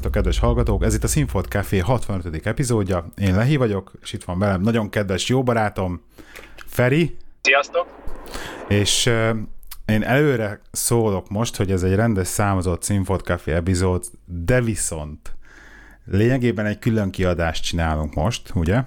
Sziasztok, kedves hallgatók! Ez itt a Sinfot Café 65. epizódja. Én Lehi vagyok, és itt van velem nagyon kedves jó barátom, Feri. Sziasztok! És uh, én előre szólok most, hogy ez egy rendes számozott Sinfot Café epizód, de viszont lényegében egy külön kiadást csinálunk most, ugye?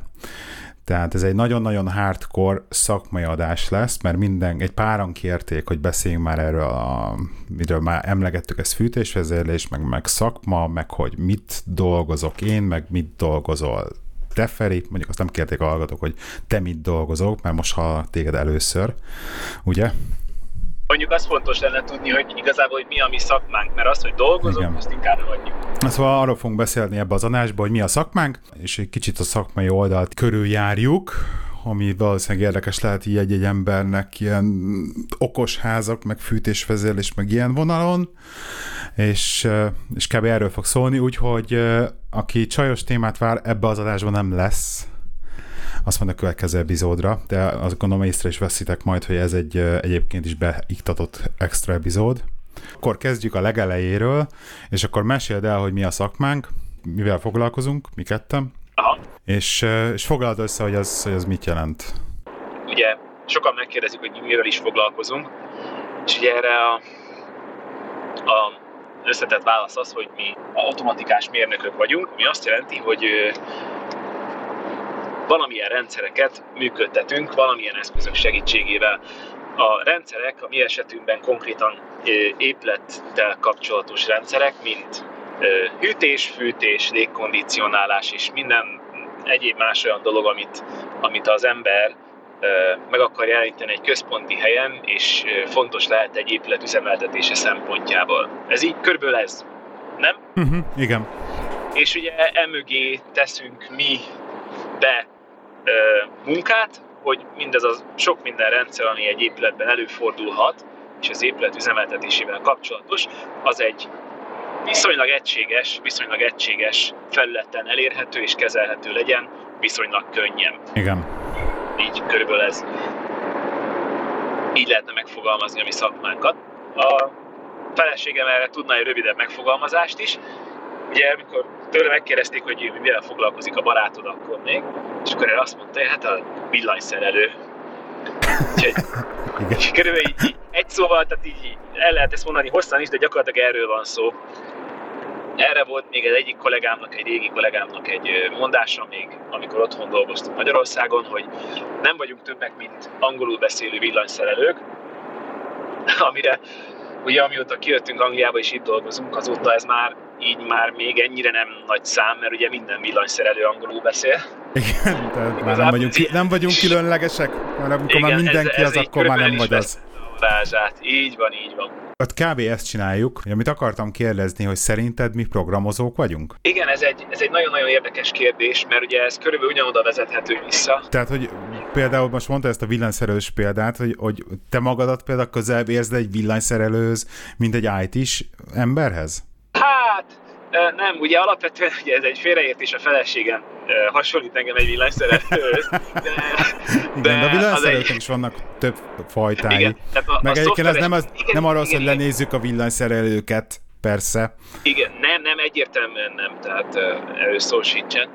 Tehát ez egy nagyon-nagyon hardcore szakmai adás lesz, mert minden, egy páran kérték, hogy beszéljünk már erről, a, miről már emlegettük, ez fűtésvezérlés, meg, meg szakma, meg hogy mit dolgozok én, meg mit dolgozol te, Feri, mondjuk azt nem kérték a hallgatók, hogy te mit dolgozok, mert most ha téged először, ugye? Mondjuk az fontos lenne tudni, hogy igazából hogy mi a mi szakmánk, mert az, hogy dolgozunk, Igen. azt inkább hagyjuk. Szóval arról fogunk beszélni ebbe az adásba, hogy mi a szakmánk, és egy kicsit a szakmai oldalt körüljárjuk, ami valószínűleg érdekes lehet így egy-egy embernek ilyen okos házak, meg fűtésvezérlés, meg ilyen vonalon, és, és kb. erről fog szólni, úgyhogy aki csajos témát vár, ebbe az adásban nem lesz, azt mondja a következő epizódra, de azt gondolom észre is veszitek majd, hogy ez egy egyébként is beiktatott extra epizód. Akkor kezdjük a legelejéről, és akkor meséld el, hogy mi a szakmánk, mivel foglalkozunk, mi kettem, Aha. És, és foglald össze, hogy az, hogy az mit jelent. Ugye sokan megkérdezik, hogy mivel is foglalkozunk, és ugye erre a, a összetett válasz az, hogy mi automatikás mérnökök vagyunk, ami azt jelenti, hogy valamilyen rendszereket működtetünk, valamilyen eszközök segítségével. A rendszerek a mi esetünkben konkrétan épülettel kapcsolatos rendszerek, mint hűtés, fűtés, légkondicionálás és minden egyéb más olyan dolog, amit, amit az ember meg akar jeleníteni egy központi helyen, és fontos lehet egy épület üzemeltetése szempontjából. Ez így körülbelül ez, nem? Uh-huh, igen. És ugye emögé teszünk mi be munkát, hogy mindez a sok minden rendszer, ami egy épületben előfordulhat, és az épület üzemeltetésével kapcsolatos, az egy viszonylag egységes, viszonylag egységes felületen elérhető és kezelhető legyen, viszonylag könnyen. Igen. Így körülbelül ez. Így lehetne megfogalmazni a mi szakmánkat. A feleségem erre tudna egy rövidebb megfogalmazást is. Ugye, amikor tőle megkérdezték, hogy mivel foglalkozik a barátod akkor még, és akkor erre azt mondta, hogy hát a villanyszerelő. Úgyhogy, és körülbelül így, így, egy szóval, tehát így el lehet ezt mondani hosszan is, de gyakorlatilag erről van szó. Erre volt még egy egyik kollégámnak, egy régi kollégámnak egy mondása még, amikor otthon dolgoztunk Magyarországon, hogy nem vagyunk többek, mint angolul beszélő villanyszerelők, amire ugye amióta kijöttünk Angliába és itt dolgozunk, azóta ez már így már még ennyire nem nagy szám, mert ugye minden villanyszerelő angolul beszél. Igen, tehát már nem vagyunk, nem vagyunk különlegesek, mert amikor Igen, már mindenki ez, ez az, akkor már nem vagy az. Így van, így van. Ott kb. ezt csináljuk, amit akartam kérdezni, hogy szerinted mi programozók vagyunk? Igen, ez egy, ez egy nagyon-nagyon érdekes kérdés, mert ugye ez körülbelül ugyanoda vezethető vissza. Tehát, hogy például most mondta ezt a villanyszerelős példát, hogy, hogy te magadat például közelebb érzed egy villanyszerelőhöz, mint egy IT-s emberhez? Hát, nem, ugye alapvetően ugye ez egy félreértés a feleségem hasonlít engem egy villanyszerelőhöz. De, de, igen, de a villanyszerelőknek egy... is vannak több fajtái. Igen, a, Meg a egyébként ez nem, az, igen, nem arról hogy lenézzük a villanyszerelőket, persze. Igen, nem, nem, egyértelműen nem, tehát erről szó sincsen.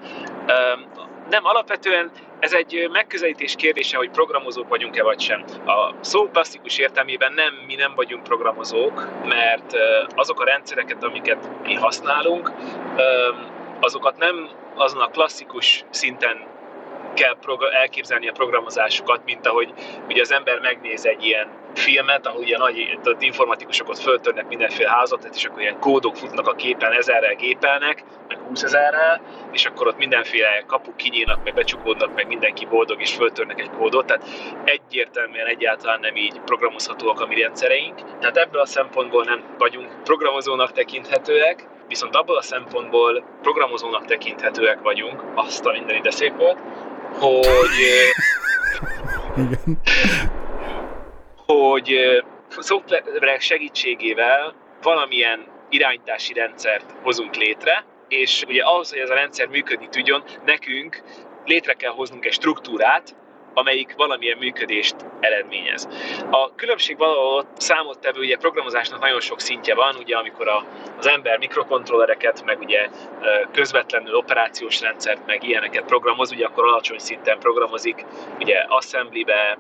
Nem, alapvetően ez egy megközelítés kérdése, hogy programozók vagyunk-e vagy sem. A szó klasszikus értelmében nem, mi nem vagyunk programozók, mert azok a rendszereket, amiket mi használunk, azokat nem azon a klasszikus szinten kell elképzelni a programozásukat, mint ahogy ugye az ember megnéz egy ilyen filmet, ahol ilyen nagy tehát informatikusok ott föltörnek mindenféle házat, és akkor ilyen kódok futnak a képen, ezerrel gépelnek, meg 20 ezerrel, és akkor ott mindenféle kapuk kinyílnak, meg becsukódnak, meg mindenki boldog, és föltörnek egy kódot, tehát egyértelműen egyáltalán nem így programozhatóak a mi rendszereink. Tehát ebből a szempontból nem vagyunk programozónak tekinthetőek, viszont abból a szempontból programozónak tekinthetőek vagyunk, azt a minden ide szép volt, hogy Igen. hogy szoftverek segítségével valamilyen irányítási rendszert hozunk létre, és ugye ahhoz, hogy ez a rendszer működni tudjon, nekünk létre kell hoznunk egy struktúrát, amelyik valamilyen működést eredményez. A különbség valahol számottevő, ugye programozásnak nagyon sok szintje van, ugye amikor a, az ember mikrokontrollereket, meg ugye közvetlenül operációs rendszert, meg ilyeneket programoz, ugye akkor alacsony szinten programozik, ugye assemblybe,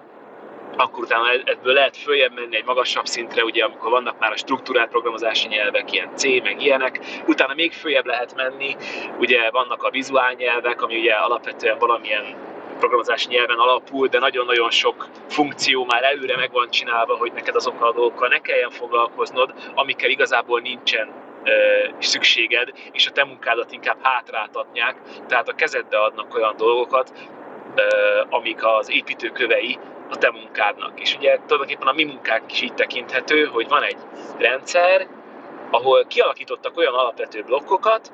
akkor utána ebből lehet följebb menni egy magasabb szintre, ugye amikor vannak már a struktúrált programozási nyelvek, ilyen C, meg ilyenek, utána még följebb lehet menni, ugye vannak a vizuál nyelvek, ami ugye alapvetően valamilyen programozási nyelven alapul, de nagyon-nagyon sok funkció már előre meg van csinálva, hogy neked azokkal a dolgokkal ne kelljen foglalkoznod, amikkel igazából nincsen szükséged, és a te munkádat inkább hátráltatják, tehát a kezedbe adnak olyan dolgokat, amik az építőkövei a te munkádnak. És ugye tulajdonképpen a mi munkánk is így tekinthető, hogy van egy rendszer, ahol kialakítottak olyan alapvető blokkokat,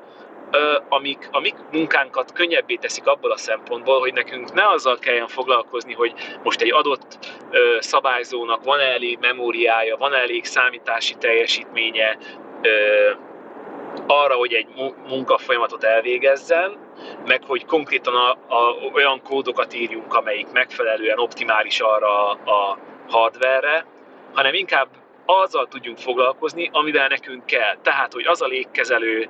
amik a mi munkánkat könnyebbé teszik abból a szempontból, hogy nekünk ne azzal kelljen foglalkozni, hogy most egy adott szabályzónak van -e elég memóriája, van -e elég számítási teljesítménye arra, hogy egy munkafolyamatot elvégezzen, meg hogy konkrétan a, a, olyan kódokat írjunk, amelyik megfelelően optimális arra a hardware hanem inkább azzal tudjunk foglalkozni, amivel nekünk kell. Tehát, hogy az a légkezelő,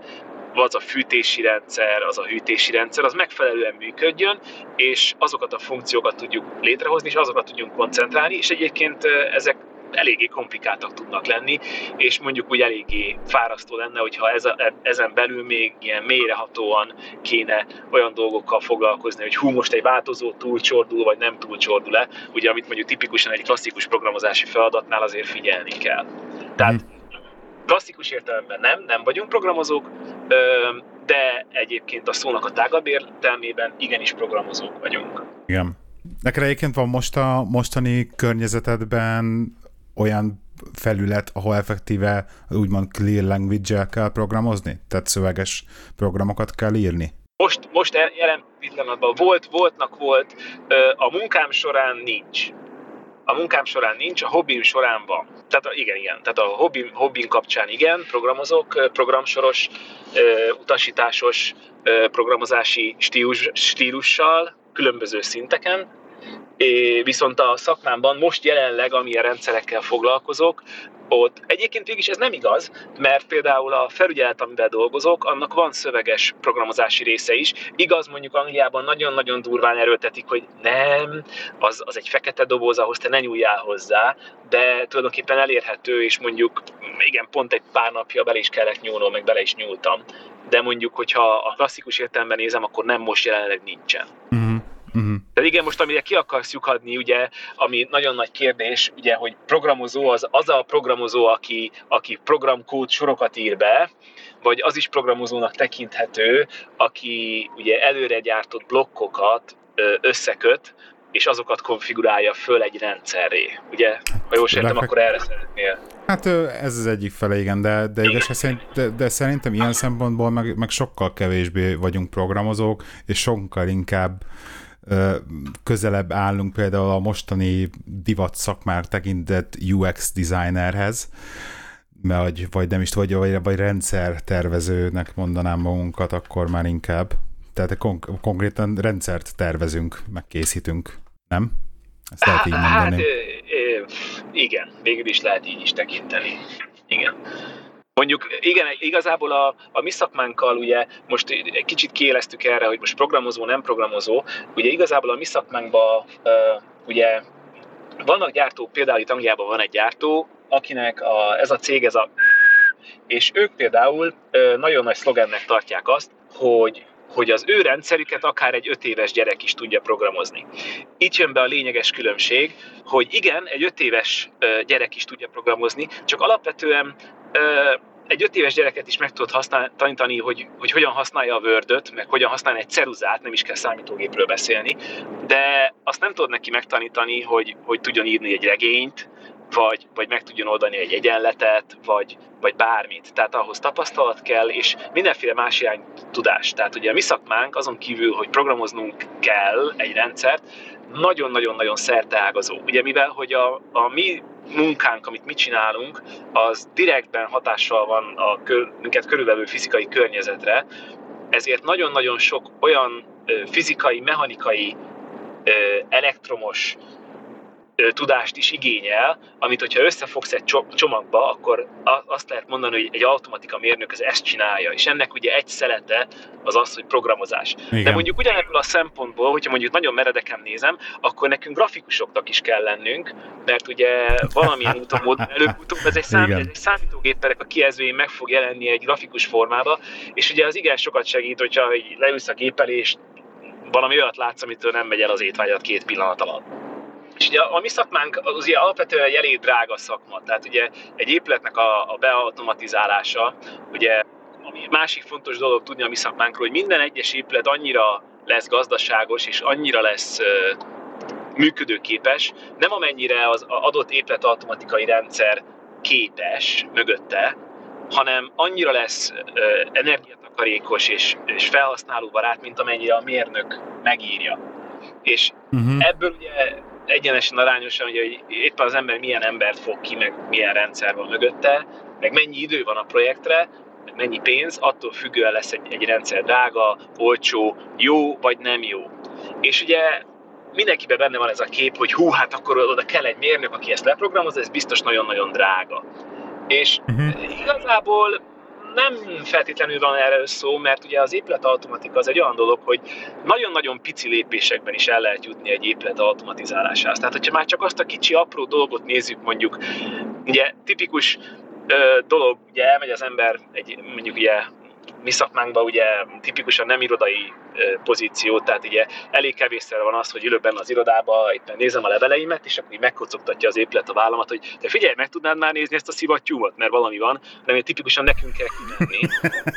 az a fűtési rendszer, az a hűtési rendszer, az megfelelően működjön, és azokat a funkciókat tudjuk létrehozni, és azokat tudjunk koncentrálni, és egyébként ezek eléggé komplikáltak tudnak lenni, és mondjuk úgy eléggé fárasztó lenne, hogyha ez a, ezen belül még ilyen mélyrehatóan kéne olyan dolgokkal foglalkozni, hogy hú, most egy változó túlcsordul, vagy nem túlcsordul-e, ugye amit mondjuk tipikusan egy klasszikus programozási feladatnál azért figyelni kell. Tehát mhm. Klasszikus értelemben nem, nem vagyunk programozók, de egyébként a szónak a tágabb értelmében igenis programozók vagyunk. Igen. Neked egyébként van most a mostani környezetedben olyan felület, ahol effektíve úgymond clear language-el kell programozni? Tehát szöveges programokat kell írni? Most, most jelen pillanatban volt, voltnak volt, a munkám során nincs. A munkám során nincs, a hobbim során van. Tehát igen, igen. Tehát a hobbim, hobbim kapcsán igen, programozok, programsoros, utasításos programozási stílus, stílussal, különböző szinteken, É, viszont a szakmámban most jelenleg, amilyen rendszerekkel foglalkozok, ott egyébként végig ez nem igaz, mert például a felügyelet, amivel dolgozok, annak van szöveges programozási része is. Igaz, mondjuk Angliában nagyon-nagyon durván erőltetik, hogy nem, az, az egy fekete doboz, ahhoz te ne nyúljál hozzá, de tulajdonképpen elérhető, és mondjuk igen, pont egy pár napja bele is kellett nyúlnom, meg bele is nyúltam. De mondjuk, hogyha a klasszikus értelemben nézem, akkor nem most jelenleg nincsen. Mm. Uh-huh. Tehát igen, most amire ki akarsz lyukadni, ugye, ami nagyon nagy kérdés, ugye, hogy programozó az az a programozó, aki, aki programkód sorokat ír be, vagy az is programozónak tekinthető, aki ugye előre gyártott blokkokat összeköt, és azokat konfigurálja föl egy rendszerré. Ugye, ha jól értem, akkor erre szeretnél. Hát ez az egyik fele, igen, de, de, igaz, szerint, de, de szerintem ilyen szempontból meg, meg sokkal kevésbé vagyunk programozók, és sokkal inkább közelebb állunk például a mostani divat szakmár tekintett UX designerhez, vagy, vagy nem is vagy, vagy, vagy rendszer tervezőnek mondanám magunkat, akkor már inkább. Tehát konk- konkrétan rendszert tervezünk, megkészítünk, nem? Ezt lehet így mondani. Hát, igen, végül is lehet így is tekinteni. Igen. Mondjuk igen, igazából a, a mi szakmánkkal ugye most egy kicsit kiéleztük erre, hogy most programozó, nem programozó. Ugye igazából a mi szakmánkban uh, ugye vannak gyártók, például itt Angliában van egy gyártó, akinek a, ez a cég, ez a és ők például uh, nagyon nagy szlogennek tartják azt, hogy hogy az ő rendszerüket akár egy öt éves gyerek is tudja programozni. Itt jön be a lényeges különbség, hogy igen, egy öt éves gyerek is tudja programozni, csak alapvetően egy öt éves gyereket is meg tudod használ, tanítani, hogy, hogy hogyan használja a word meg hogyan használja egy ceruzát, nem is kell számítógépről beszélni, de azt nem tudod neki megtanítani, hogy, hogy tudjon írni egy regényt, vagy, vagy meg tudjon oldani egy egyenletet, vagy, vagy bármit. Tehát ahhoz tapasztalat kell, és mindenféle más irány tudás. Tehát ugye a mi szakmánk azon kívül, hogy programoznunk kell egy rendszert, nagyon-nagyon-nagyon szerteágazó. Ugye mivel, hogy a, a mi munkánk, amit mi csinálunk, az direktben hatással van a kör, minket körülbelül fizikai környezetre, ezért nagyon-nagyon sok olyan fizikai, mechanikai elektromos tudást is igényel, amit hogyha összefogsz egy csomagba, akkor azt lehet mondani, hogy egy automatika mérnök az ezt csinálja, és ennek ugye egy szelete az az, hogy programozás. Igen. De mondjuk ugyanebből a szempontból, hogyha mondjuk nagyon meredeken nézem, akkor nekünk grafikusoknak is kell lennünk, mert ugye valamilyen úton, módon előbb-utóbb ez egy, szám, ez egy számítógépnek a kijelzőjén meg fog jelenni egy grafikus formába, és ugye az igen sokat segít, hogyha leülsz a gépel, és valami olyat látsz, amitől nem megy el az étvágyat két pillanat alatt. És ugye a mi szakmánk az ugye alapvetően egy elég drága szakma, tehát ugye egy épületnek a, a beautomatizálása, ugye ami másik fontos dolog tudni a mi szakmánkról, hogy minden egyes épület annyira lesz gazdaságos, és annyira lesz működőképes, nem amennyire az adott épület automatikai rendszer képes mögötte, hanem annyira lesz energiatakarékos és, és felhasználóbarát, mint amennyire a mérnök megírja. És uh-huh. ebből ugye egyenesen arányosan, hogy éppen az ember milyen embert fog ki, meg milyen rendszer van mögötte, meg mennyi idő van a projektre, meg mennyi pénz, attól függően lesz egy, egy rendszer drága, olcsó, jó vagy nem jó. És ugye mindenkiben benne van ez a kép, hogy hú, hát akkor oda kell egy mérnök, aki ezt leprogramozza, ez biztos nagyon-nagyon drága. És uh-huh. igazából nem feltétlenül van erről szó, mert ugye az épületautomatika az egy olyan dolog, hogy nagyon-nagyon pici lépésekben is el lehet jutni egy épület automatizálásához. Tehát, hogyha már csak azt a kicsi apró dolgot nézzük, mondjuk, ugye tipikus ö, dolog, ugye elmegy az ember egy, mondjuk ugye mi szakmánkban ugye tipikusan nem irodai pozíció, tehát ugye elég kevésszer van az, hogy ülök benne az irodába, éppen nézem a leveleimet, és akkor így megkocogtatja az épület a vállamat, hogy te figyelj, meg tudnád már nézni ezt a szivattyúmat, mert valami van, nem tipikusan nekünk kell kimenni.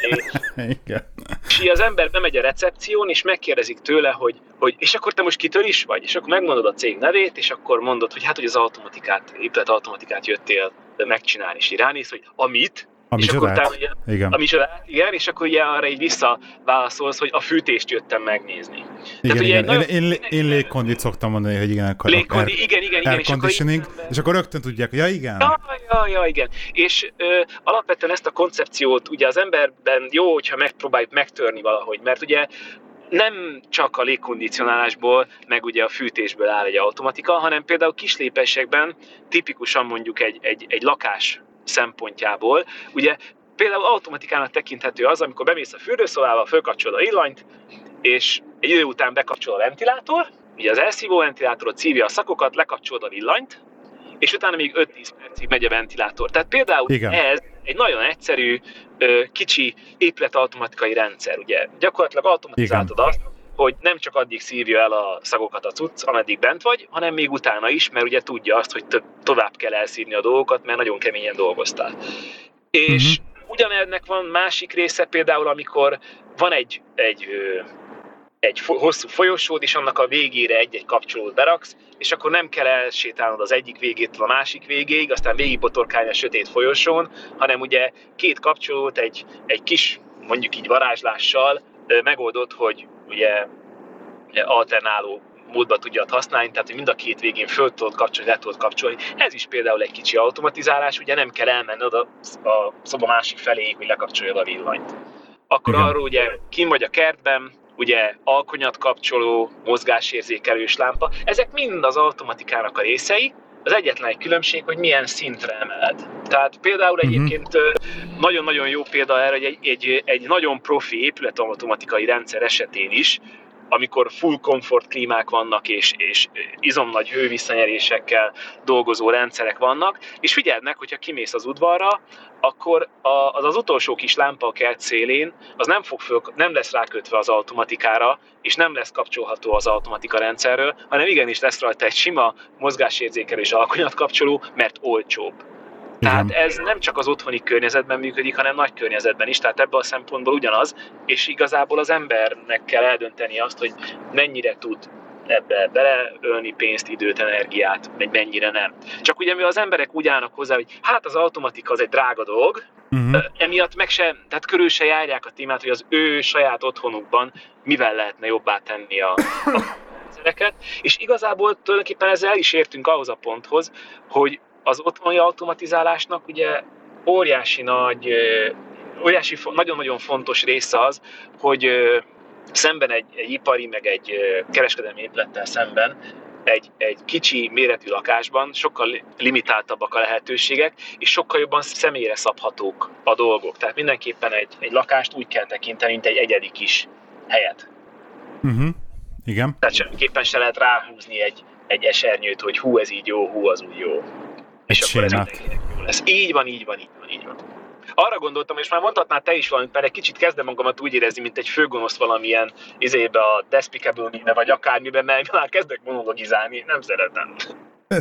és, és így az ember bemegy a recepción, és megkérdezik tőle, hogy, hogy és akkor te most kitől is vagy? És akkor megmondod a cég nevét, és akkor mondod, hogy hát, hogy az automatikát, épület automatikát jöttél megcsinálni, és így ránéz, hogy amit, ami és akkor utána, ugye, igen. Ami csodát, igen, és akkor ugye arra így visszaválaszolsz, hogy a fűtést jöttem megnézni. Igen, Tehát, igen. Nagyon, én, én, én légkondit szoktam mondani, hogy igen, akkor légkondi, air, igen, igen, igen, air conditioning, és akkor, és akkor rögtön tudják, ja, igen. Ja, ja, ja, igen. És ö, alapvetően ezt a koncepciót ugye az emberben jó, hogyha megpróbáljuk megtörni valahogy, mert ugye nem csak a légkondicionálásból, meg ugye a fűtésből áll egy automatika, hanem például kislépésekben tipikusan mondjuk egy, egy, egy lakás szempontjából. Ugye például automatikának tekinthető az, amikor bemész a fürdőszobába, fölkapcsolod a illanyt, és egy idő után bekapcsol a ventilátor, ugye az elszívó ventilátorot szívja a szakokat, lekapcsolod a villanyt, és utána még 5-10 percig megy a ventilátor. Tehát például Igen. ez egy nagyon egyszerű, kicsi épületautomatikai rendszer. Ugye gyakorlatilag automatizáltad azt, hogy nem csak addig szívja el a szagokat a cucc, ameddig bent vagy, hanem még utána is, mert ugye tudja azt, hogy tovább kell elszívni a dolgokat, mert nagyon keményen dolgoztál. És uh-huh. ugyanennek van másik része például, amikor van egy, egy, egy hosszú folyosód, és annak a végére egy-egy kapcsolót beraksz, és akkor nem kell elsétálnod az egyik végétől a másik végéig, aztán végigbotorkálni a sötét folyosón, hanem ugye két kapcsolót egy, egy kis, mondjuk így varázslással megoldott, hogy ugye alternáló módba tudja használni, tehát hogy mind a két végén föl tudod kapcsolni, le tudod kapcsolni. Ez is például egy kicsi automatizálás, ugye nem kell elmenned a, a szoba másik feléig, hogy lekapcsoljad a villanyt. Akkor Igen. arról ugye kim vagy a kertben, ugye alkonyat kapcsoló, mozgásérzékelős lámpa, ezek mind az automatikának a részei, az egyetlen egy különbség, hogy milyen szintre emeled. Tehát például uh-huh. Nagyon-nagyon jó példa erre, hogy egy, egy, egy nagyon profi épületautomatikai rendszer esetén is amikor full komfort klímák vannak, és, és izomnagy hővisszanyerésekkel dolgozó rendszerek vannak, és figyeld meg, hogyha kimész az udvarra, akkor az az utolsó kis lámpa a kert szélén, az nem, fog föl, nem lesz rákötve az automatikára, és nem lesz kapcsolható az automatika rendszerről, hanem igenis lesz rajta egy sima mozgásérzékelés alkonyatkapcsoló, mert olcsóbb. Tehát ez nem csak az otthoni környezetben működik, hanem nagy környezetben is, tehát ebből a szempontból ugyanaz, és igazából az embernek kell eldönteni azt, hogy mennyire tud ebbe beleölni pénzt, időt, energiát, vagy mennyire nem. Csak ugye mi az emberek úgy állnak hozzá, hogy hát az automatika az egy drága dolog, uh-huh. emiatt meg se, tehát körül se járják a témát, hogy az ő saját otthonukban mivel lehetne jobbá tenni a, a rendszereket, és igazából tulajdonképpen ezzel is értünk ahhoz a ponthoz, hogy az otthoni automatizálásnak ugye óriási nagy, óriási, nagyon-nagyon fontos része az, hogy szemben egy, egy ipari, meg egy kereskedelmi épülettel szemben egy, egy kicsi méretű lakásban sokkal limitáltabbak a lehetőségek, és sokkal jobban személyre szabhatók a dolgok. Tehát mindenképpen egy, egy lakást úgy kell tekinteni, mint egy egyedi kis helyet. Uh-huh. Igen. Tehát semmiképpen se lehet ráhúzni egy, egy esernyőt, hogy hú, ez így jó, hú, az úgy jó. És egy akkor ez jó lesz. Így van, így van, így van, így van arra gondoltam, és már mondhatnál te is valamit, mert egy kicsit kezdem magamat úgy érezni, mint egy főgonosz valamilyen izébe a Despicable me vagy akármiben, mert már kezdek monologizálni, nem szeretem.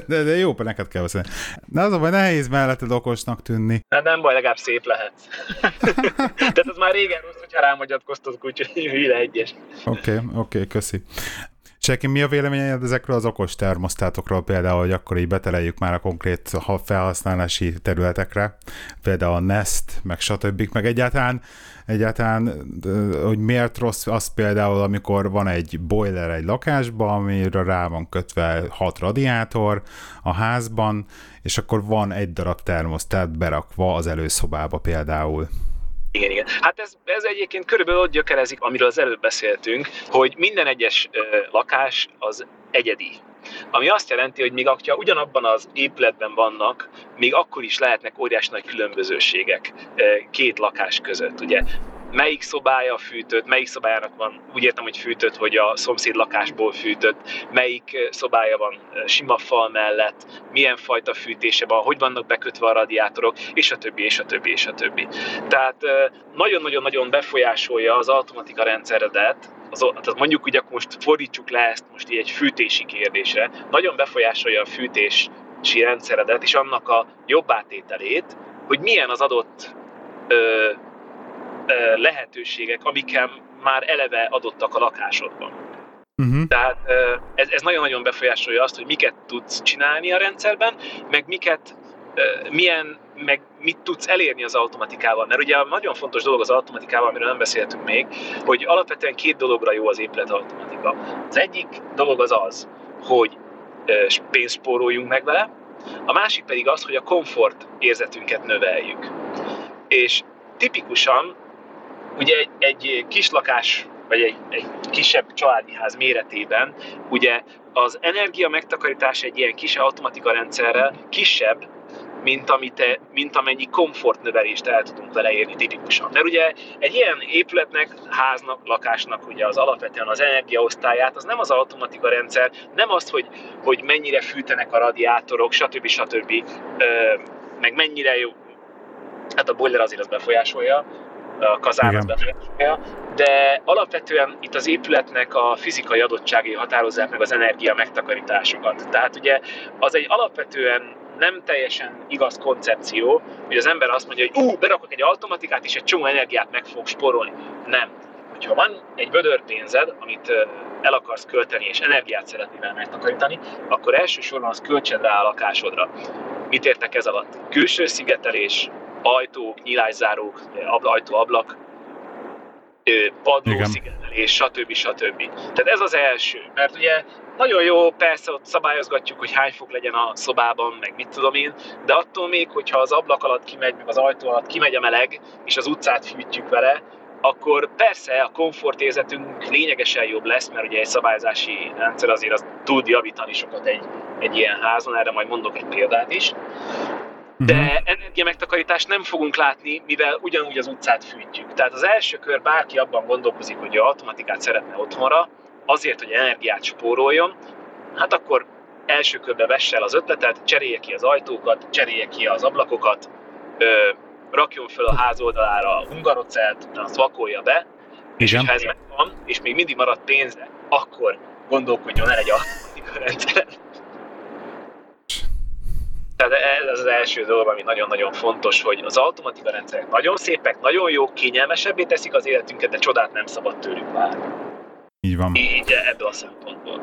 De, de jó, neked kell beszélni. De az a baj, nehéz melletted okosnak tűnni. Hát nem baj, legalább szép lehet. Tehát az már régen rossz, hogyha rám agyatkoztatok, úgyhogy hülyre egyes. Oké, okay, oké, okay, köszi. Cseki, mi a véleményed ezekről az okos termosztátokról például, hogy akkor így beteleljük már a konkrét felhasználási területekre, például a Nest, meg stb. meg egyáltalán, egyáltalán, hogy miért rossz az például, amikor van egy boiler egy lakásban, amire rá van kötve hat radiátor a házban, és akkor van egy darab termosztát berakva az előszobába például. Igen, igen. Hát ez, ez egyébként körülbelül ott gyökerezik, amiről az előbb beszéltünk, hogy minden egyes lakás az egyedi. Ami azt jelenti, hogy még akja ugyanabban az épületben vannak, még akkor is lehetnek óriás nagy különbözőségek két lakás között. Ugye melyik szobája fűtött, melyik szobájának van, úgy értem, hogy fűtött, hogy a szomszéd lakásból fűtött, melyik szobája van sima fal mellett, milyen fajta fűtése van, hogy vannak bekötve a radiátorok, és a többi, és a többi, és a többi. Tehát nagyon-nagyon-nagyon befolyásolja az automatika rendszeredet, az, tehát mondjuk, hogy akkor most fordítsuk le ezt most így egy fűtési kérdésre, nagyon befolyásolja a fűtési rendszeredet és annak a jobb átételét, hogy milyen az adott ö, lehetőségek, amikkel már eleve adottak a lakásodban. Uh-huh. Tehát ez, ez nagyon-nagyon befolyásolja azt, hogy miket tudsz csinálni a rendszerben, meg miket, milyen, meg mit tudsz elérni az automatikával. Mert ugye nagyon fontos dolog az automatikával, amiről nem beszéltünk még, hogy alapvetően két dologra jó az épület automatika. Az egyik dolog az az, hogy pénzt spóroljunk meg vele, a másik pedig az, hogy a komfort érzetünket növeljük. És tipikusan Ugye egy, egy kislakás, vagy egy, egy kisebb családi ház méretében, ugye az energia megtakarítás egy ilyen kis automatika rendszerrel kisebb, mint, amit, mint amennyi komfortnövelést el tudunk vele érni tipikusan. Mert ugye egy ilyen épületnek, háznak, lakásnak ugye az alapvetően az energiaosztályát, az nem az automatika rendszer, nem az, hogy, hogy mennyire fűtenek a radiátorok, stb. stb. Ö, meg mennyire jó, hát a boiler azért az befolyásolja, a kazán de alapvetően itt az épületnek a fizikai adottságai határozzák meg az energia megtakarításokat. Tehát ugye az egy alapvetően nem teljesen igaz koncepció, hogy az ember azt mondja, hogy ú, berakok egy automatikát, és egy csomó energiát meg fog sporolni. Nem. Hogyha van egy vödör pénzed, amit el akarsz költeni, és energiát szeretnél megtakarítani, akkor elsősorban az költsed rá a lakásodra. Mit értek ez alatt? Külső szigetelés, ajtók, nyilászárók, ajtó-ablak, padlószigetelés, stb. stb. Tehát ez az első, mert ugye nagyon jó, persze ott szabályozgatjuk, hogy hány fok legyen a szobában, meg mit tudom én, de attól még, hogyha az ablak alatt kimegy, meg az ajtó alatt kimegy a meleg, és az utcát fűtjük vele, akkor persze a komfortérzetünk lényegesen jobb lesz, mert ugye egy szabályozási rendszer azért az tud javítani sokat egy, egy ilyen házon, erre majd mondok egy példát is de uh-huh. nem fogunk látni, mivel ugyanúgy az utcát fűtjük. Tehát az első kör bárki abban gondolkozik, hogy a automatikát szeretne otthonra, azért, hogy energiát spóroljon, hát akkor első körbe vesse el az ötletet, cserélje ki az ajtókat, cserélje ki az ablakokat, ö, rakjon föl a ház oldalára a hungarocelt, azt vakolja be, és ha ez megvan, és még mindig marad pénze, akkor gondolkodjon el egy automatika rendszeren. Tehát ez az első dolog, ami nagyon-nagyon fontos, hogy az automatika rendszerek nagyon szépek, nagyon jók, kényelmesebbé teszik az életünket, de csodát nem szabad tőlük várni. Így van. Így ebből a szempontból.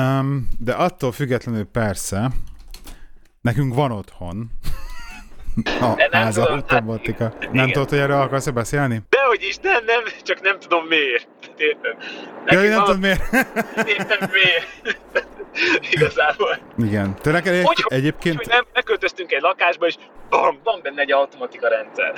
Um, de attól függetlenül persze, nekünk van otthon a nem háza tudom, automatika. Hát, nem tudod, hogy erről akarsz beszélni? Dehogy is, nem, nem, csak nem tudom miért. Érted? Ja, nem tudod miért? Értem miért. Igazából. Igen. Neked egy, Hogy- egyébként... Hogy nem, beköltöztünk egy lakásba, és bam, van benne egy automatika rendszer.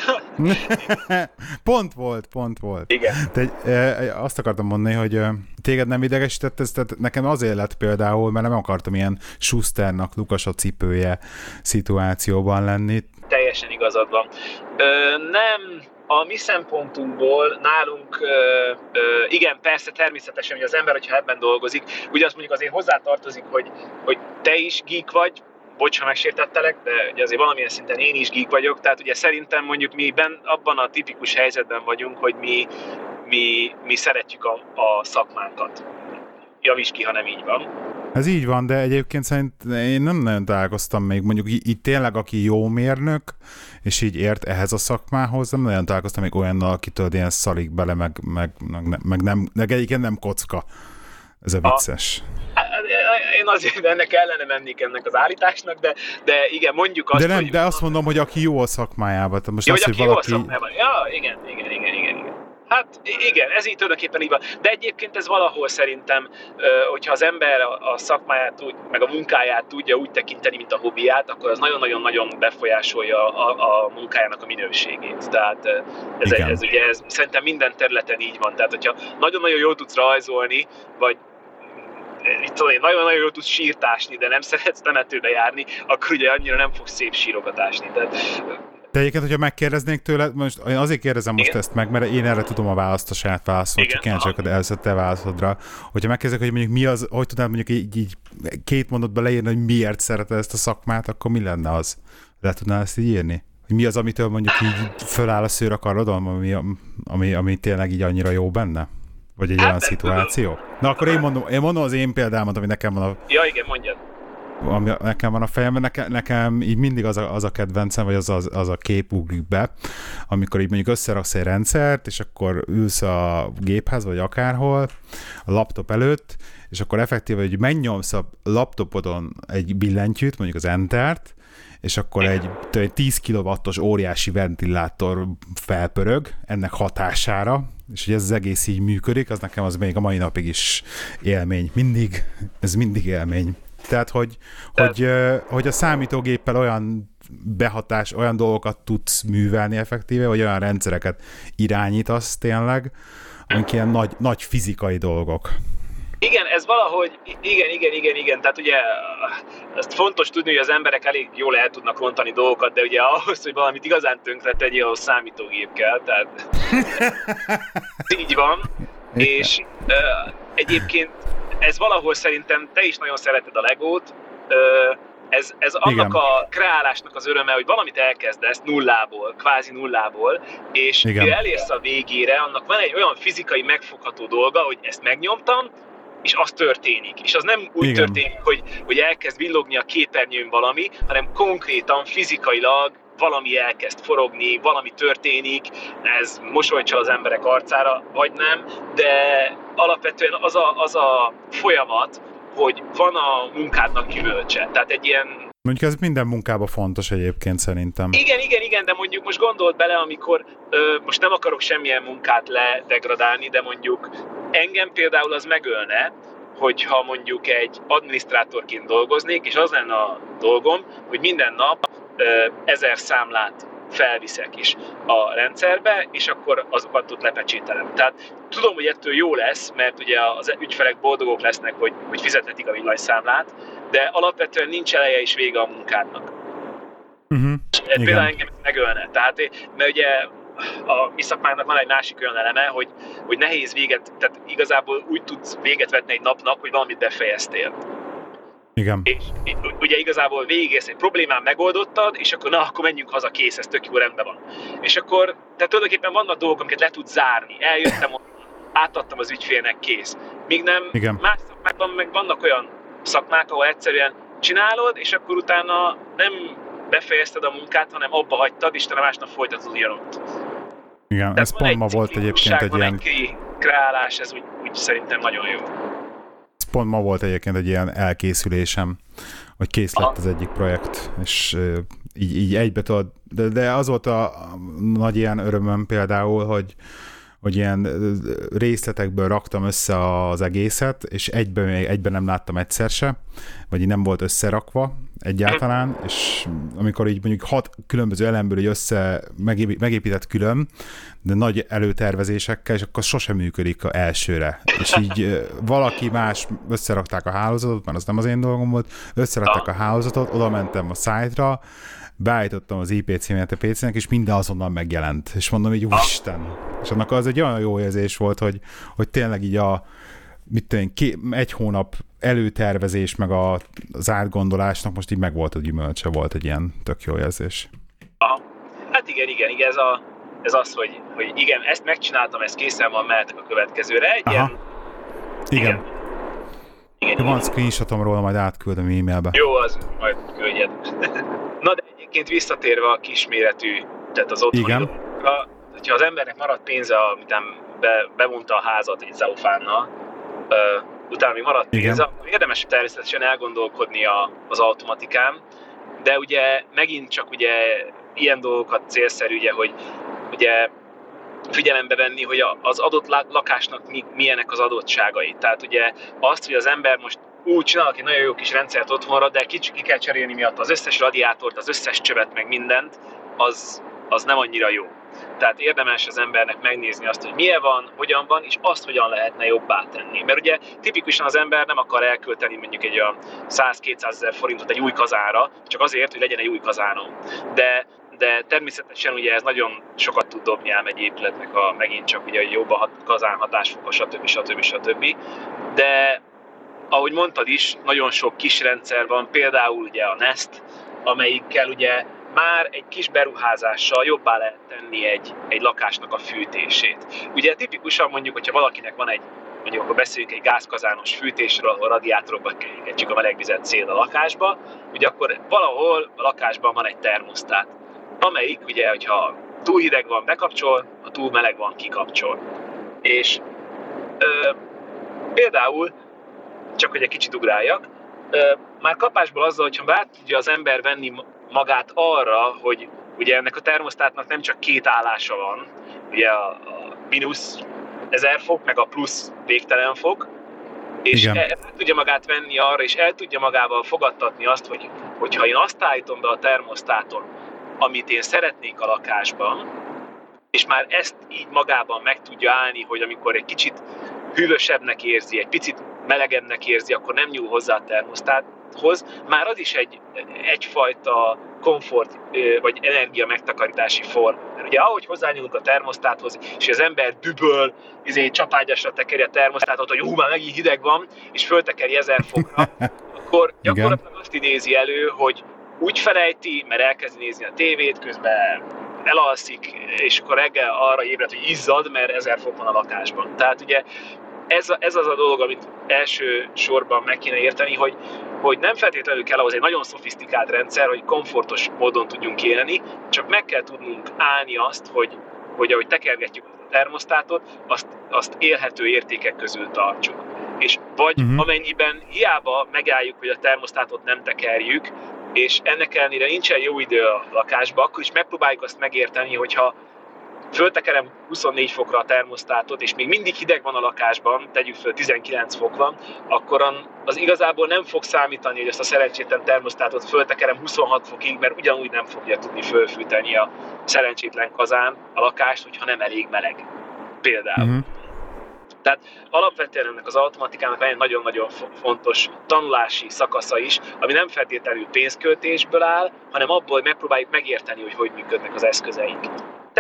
pont volt, pont volt. Igen. Te, e, azt akartam mondani, hogy e, téged nem idegesített ez, tehát nekem azért lett például, mert nem akartam ilyen Schusternak Lukas a cipője szituációban lenni. Teljesen igazad van. Ö, nem, a mi szempontunkból nálunk, ö, ö, igen, persze természetesen, hogy az ember, hogyha ebben dolgozik, ugye azt mondjuk azért hozzátartozik, hogy, hogy te is geek vagy, bocs, ha megsértettelek, de ugye azért valamilyen szinten én is geek vagyok, tehát ugye szerintem mondjuk mi ben, abban a tipikus helyzetben vagyunk, hogy mi, mi, mi szeretjük a, a szakmánkat. Javíts ki, ha nem így van. Ez így van, de egyébként szerint én nem nagyon találkoztam még, mondjuk így, így tényleg, aki jó mérnök, és így ért ehhez a szakmához, nem nagyon találkoztam még olyannal, aki tudod, ilyen szarik bele, meg, meg, meg, meg nem, meg egyébként nem kocka. Ez a vicces. Hát, Én azért ennek ellene mennék ennek az állításnak, de, de igen, mondjuk azt, de, nem, hogy... de azt mondom, hogy aki jó a szakmájában. Tehát most Ja, az, hogy hogy aki valaki... jó a szakmában. Ja, igen, igen, igen, igen. Hát igen, ez így tulajdonképpen így van. De egyébként ez valahol szerintem, hogyha az ember a szakmáját, úgy, meg a munkáját tudja úgy tekinteni, mint a hobbiát, akkor az nagyon-nagyon-nagyon befolyásolja a, a munkájának a minőségét. Tehát ez, Igen. ez, ugye ez szerintem minden területen így van. Tehát, hogyha nagyon-nagyon jól tudsz rajzolni, vagy itt tudom én, nagyon-nagyon jól tudsz sírtásni, de nem szeretsz temetőbe járni, akkor ugye annyira nem fogsz szép sírokat ásni. Tehát, De egyébként, hogyha megkérdeznék tőled, most én azért kérdezem most Igen. ezt meg, mert én erre tudom a választ, a saját válaszol, Igen, csak kíváncsi vagyok, elszed te válaszodra. Hogyha megkérdezek, hogy mondjuk mi az, hogy tudnád mondjuk így, így két mondatba leírni, hogy miért szereted ezt a szakmát, akkor mi lenne az? Le tudnál ezt így írni? Hogy mi az, amitől mondjuk így föláll a szőr a karodon, ami, ami, ami tényleg így annyira jó benne? Vagy egy Hát, olyan szituáció? Na akkor én mondom, én mondom az én példámat, ami nekem van a ja, igen, mondjad. Ami nekem van a fejemben, nekem, nekem így mindig az a, az a kedvencem, vagy az, az, az a kép ugrik be, amikor így mondjuk összeraksz egy rendszert, és akkor ülsz a géphez, vagy akárhol, a laptop előtt, és akkor effektíve, hogy megnyomsz a laptopodon egy billentyűt, mondjuk az Entert, és akkor egy, egy 10 kW-os óriási ventilátor felpörög ennek hatására, és hogy ez az egész így működik, az nekem az még a mai napig is élmény. Mindig, ez mindig élmény. Tehát, hogy, hogy, ö, hogy a számítógéppel olyan behatás, olyan dolgokat tudsz művelni effektíve, vagy olyan rendszereket irányítasz tényleg, amik ilyen nagy, nagy fizikai dolgok. Igen, ez valahogy, igen, igen, igen, igen, tehát ugye ezt fontos tudni, hogy az emberek elég jól el tudnak rontani dolgokat, de ugye ahhoz, hogy valamit igazán tönkre tegyél, ahhoz számítógép kell, tehát így van, és ö, egyébként ez valahol szerintem, te is nagyon szereted a Legót, ez, ez annak Igen. a kreálásnak az öröme, hogy valamit elkezdesz nullából, kvázi nullából, és Igen. mire elérsz a végére, annak van egy olyan fizikai megfogható dolga, hogy ezt megnyomtam, és az történik. És az nem úgy Igen. történik, hogy, hogy elkezd villogni a képernyőn valami, hanem konkrétan, fizikailag valami elkezd forogni, valami történik, ez mosolycsal az emberek arcára, vagy nem, de alapvetően az a, az a folyamat, hogy van a munkádnak gyümölcse. Tehát egy ilyen Mondjuk ez minden munkában fontos egyébként szerintem. igen, igen, igen, de mondjuk most gondold bele, amikor ö, most nem akarok semmilyen munkát ledegradálni, de mondjuk engem például az megölne, hogyha mondjuk egy adminisztrátorként dolgoznék, és az lenne a dolgom, hogy minden nap ezer számlát felviszek is a rendszerbe, és akkor azokat ott lepecsételem. Tehát tudom, hogy ettől jó lesz, mert ugye az ügyfelek boldogok lesznek, hogy, hogy fizethetik a villanyszámlát, de alapvetően nincs eleje és vége a munkádnak. Uh-huh. Ez például engem megölne. Tehát, mert ugye a mi szakmának van egy másik olyan eleme, hogy, hogy nehéz véget, tehát igazából úgy tudsz véget vetni egy napnak, hogy valamit befejeztél. Igen. És ugye igazából végigérsz egy problémán megoldottad, és akkor na, akkor menjünk haza, kész, ez tök jó, rendben van. És akkor, tehát tulajdonképpen vannak dolgok, amiket le tudsz zárni. Eljöttem, átadtam az ügyfélnek, kész. Míg nem, Igen. más szakmákban meg vannak olyan szakmák, ahol egyszerűen csinálod, és akkor utána nem befejezted a munkát, hanem abba hagytad, és te másnap folytatod ugyanott. Igen, Tehát ez pont ma volt egyébként egy ilyen, egy kreálás, ez úgy, úgy szerintem nagyon jó. Pont ma volt egyébként egy ilyen elkészülésem, hogy kész lett Aha. az egyik projekt, és így, így egybe tudod, de, de az volt a nagy ilyen örömöm például, hogy, hogy ilyen részletekből raktam össze az egészet, és egyben, egyben nem láttam egyszer se, vagy nem volt összerakva egyáltalán, és amikor így mondjuk hat különböző elemből így össze megépített külön, de nagy előtervezésekkel, és akkor sosem működik a elsőre. És így valaki más összerakták a hálózatot, mert az nem az én dolgom volt, összerakták a hálózatot, oda mentem a szájtra, beállítottam az IP címet a PC-nek, és minden azonnal megjelent. És mondom így, úristen. És annak az egy olyan jó érzés volt, hogy, hogy tényleg így a mit tudom, ké, egy hónap előtervezés, meg a, az átgondolásnak most így meg volt a gyümölcse, volt egy ilyen tök jó érzés. Aha. Hát igen, igen, igen, ez, a, ez az, hogy, hogy igen, ezt megcsináltam, ez készen van, mehetek a következőre. Egy Aha. Ilyen, igen. igen. Igen, van screenshotom róla, majd átküldöm e-mailbe. Jó, az majd küldjed. Na de egyébként visszatérve a kisméretű, tehát az otthoni Igen. Dolgokra, hogyha az embernek maradt pénze, amit be, bevonta a házat egy Zaufánnal, uh, utána még maradt Igen. pénze, akkor érdemes természetesen elgondolkodni a, az automatikán, de ugye megint csak ugye ilyen dolgokat célszerű, ugye, hogy ugye figyelembe venni, hogy az adott lakásnak milyenek az adottságai. Tehát ugye azt, hogy az ember most úgy csinálok egy nagyon jó kis rendszert otthonra, de kicsit ki kell cserélni miatt az összes radiátort, az összes csövet, meg mindent, az, az nem annyira jó. Tehát érdemes az embernek megnézni azt, hogy milyen van, hogyan van, és azt hogyan lehetne jobbá tenni. Mert ugye tipikusan az ember nem akar elkölteni mondjuk egy olyan 100-200 ezer forintot egy új kazára, csak azért, hogy legyen egy új kazánom. De de természetesen ugye ez nagyon sokat tud dobni ám egy épületnek a megint csak ugye a kazán hatásfoka, stb. stb. stb. De ahogy mondtad is, nagyon sok kis rendszer van, például ugye a Nest, amelyikkel ugye már egy kis beruházással jobbá lehet tenni egy, egy lakásnak a fűtését. Ugye tipikusan mondjuk, hogyha valakinek van egy mondjuk akkor beszéljünk egy gázkazános fűtésről, ahol radiátorokba kergetjük a melegvizet szél a lakásba, ugye akkor valahol a lakásban van egy termosztát, amelyik ugye, hogyha túl hideg van, bekapcsol, ha túl meleg van, kikapcsol. És ö, például csak hogy egy kicsit ugráljak, már kapásból azzal, hogyha bár tudja az ember venni magát arra, hogy ugye ennek a termosztátnak nem csak két állása van, ugye a, a mínusz 1000 fok, meg a plusz végtelen fok, és Igen. el, el tudja magát venni arra, és el tudja magával fogadtatni azt, hogy hogyha én azt állítom be a termosztáton, amit én szeretnék a lakásban, és már ezt így magában meg tudja állni, hogy amikor egy kicsit hűvösebbnek érzi, egy picit melegebbnek érzi, akkor nem nyúl hozzá a termosztáthoz. Már az is egy, egyfajta komfort vagy energia megtakarítási form. Mert ugye ahogy hozzányúlunk a termosztáthoz, és az ember düböl, izé, csapágyasra tekeri a termosztátot, hogy hú, már megint hideg van, és föltekeri ezer fokra, akkor gyakorlatilag azt idézi elő, hogy úgy felejti, mert elkezdi nézni a tévét, közben elalszik, és akkor reggel arra ébred, hogy izzad, mert ezer fok van a lakásban. Tehát ugye ez, ez az a dolog, amit első sorban meg kéne érteni, hogy, hogy nem feltétlenül kell ahhoz egy nagyon szofisztikált rendszer, hogy komfortos módon tudjunk élni, csak meg kell tudnunk állni azt, hogy, hogy ahogy tekergetjük a termosztátot, azt, azt élhető értékek közül tartsuk. És vagy uh-huh. amennyiben hiába megálljuk, hogy a termosztátot nem tekerjük, és ennek ellenére nincsen jó idő a lakásba, akkor is megpróbáljuk azt megérteni, hogyha föltekerem 24 fokra a termosztátot, és még mindig hideg van a lakásban, tegyük föl 19 fok van, akkor az igazából nem fog számítani, hogy ezt a szerencsétlen termosztátot föltekerem 26 fokig, mert ugyanúgy nem fogja tudni fölfűteni a szerencsétlen kazán a lakást, hogyha nem elég meleg. Például. Uh-huh. Tehát alapvetően ennek az automatikának van egy nagyon-nagyon fontos tanulási szakasza is, ami nem feltétlenül pénzköltésből áll, hanem abból, hogy megpróbáljuk megérteni, hogy hogy működnek az eszközeink.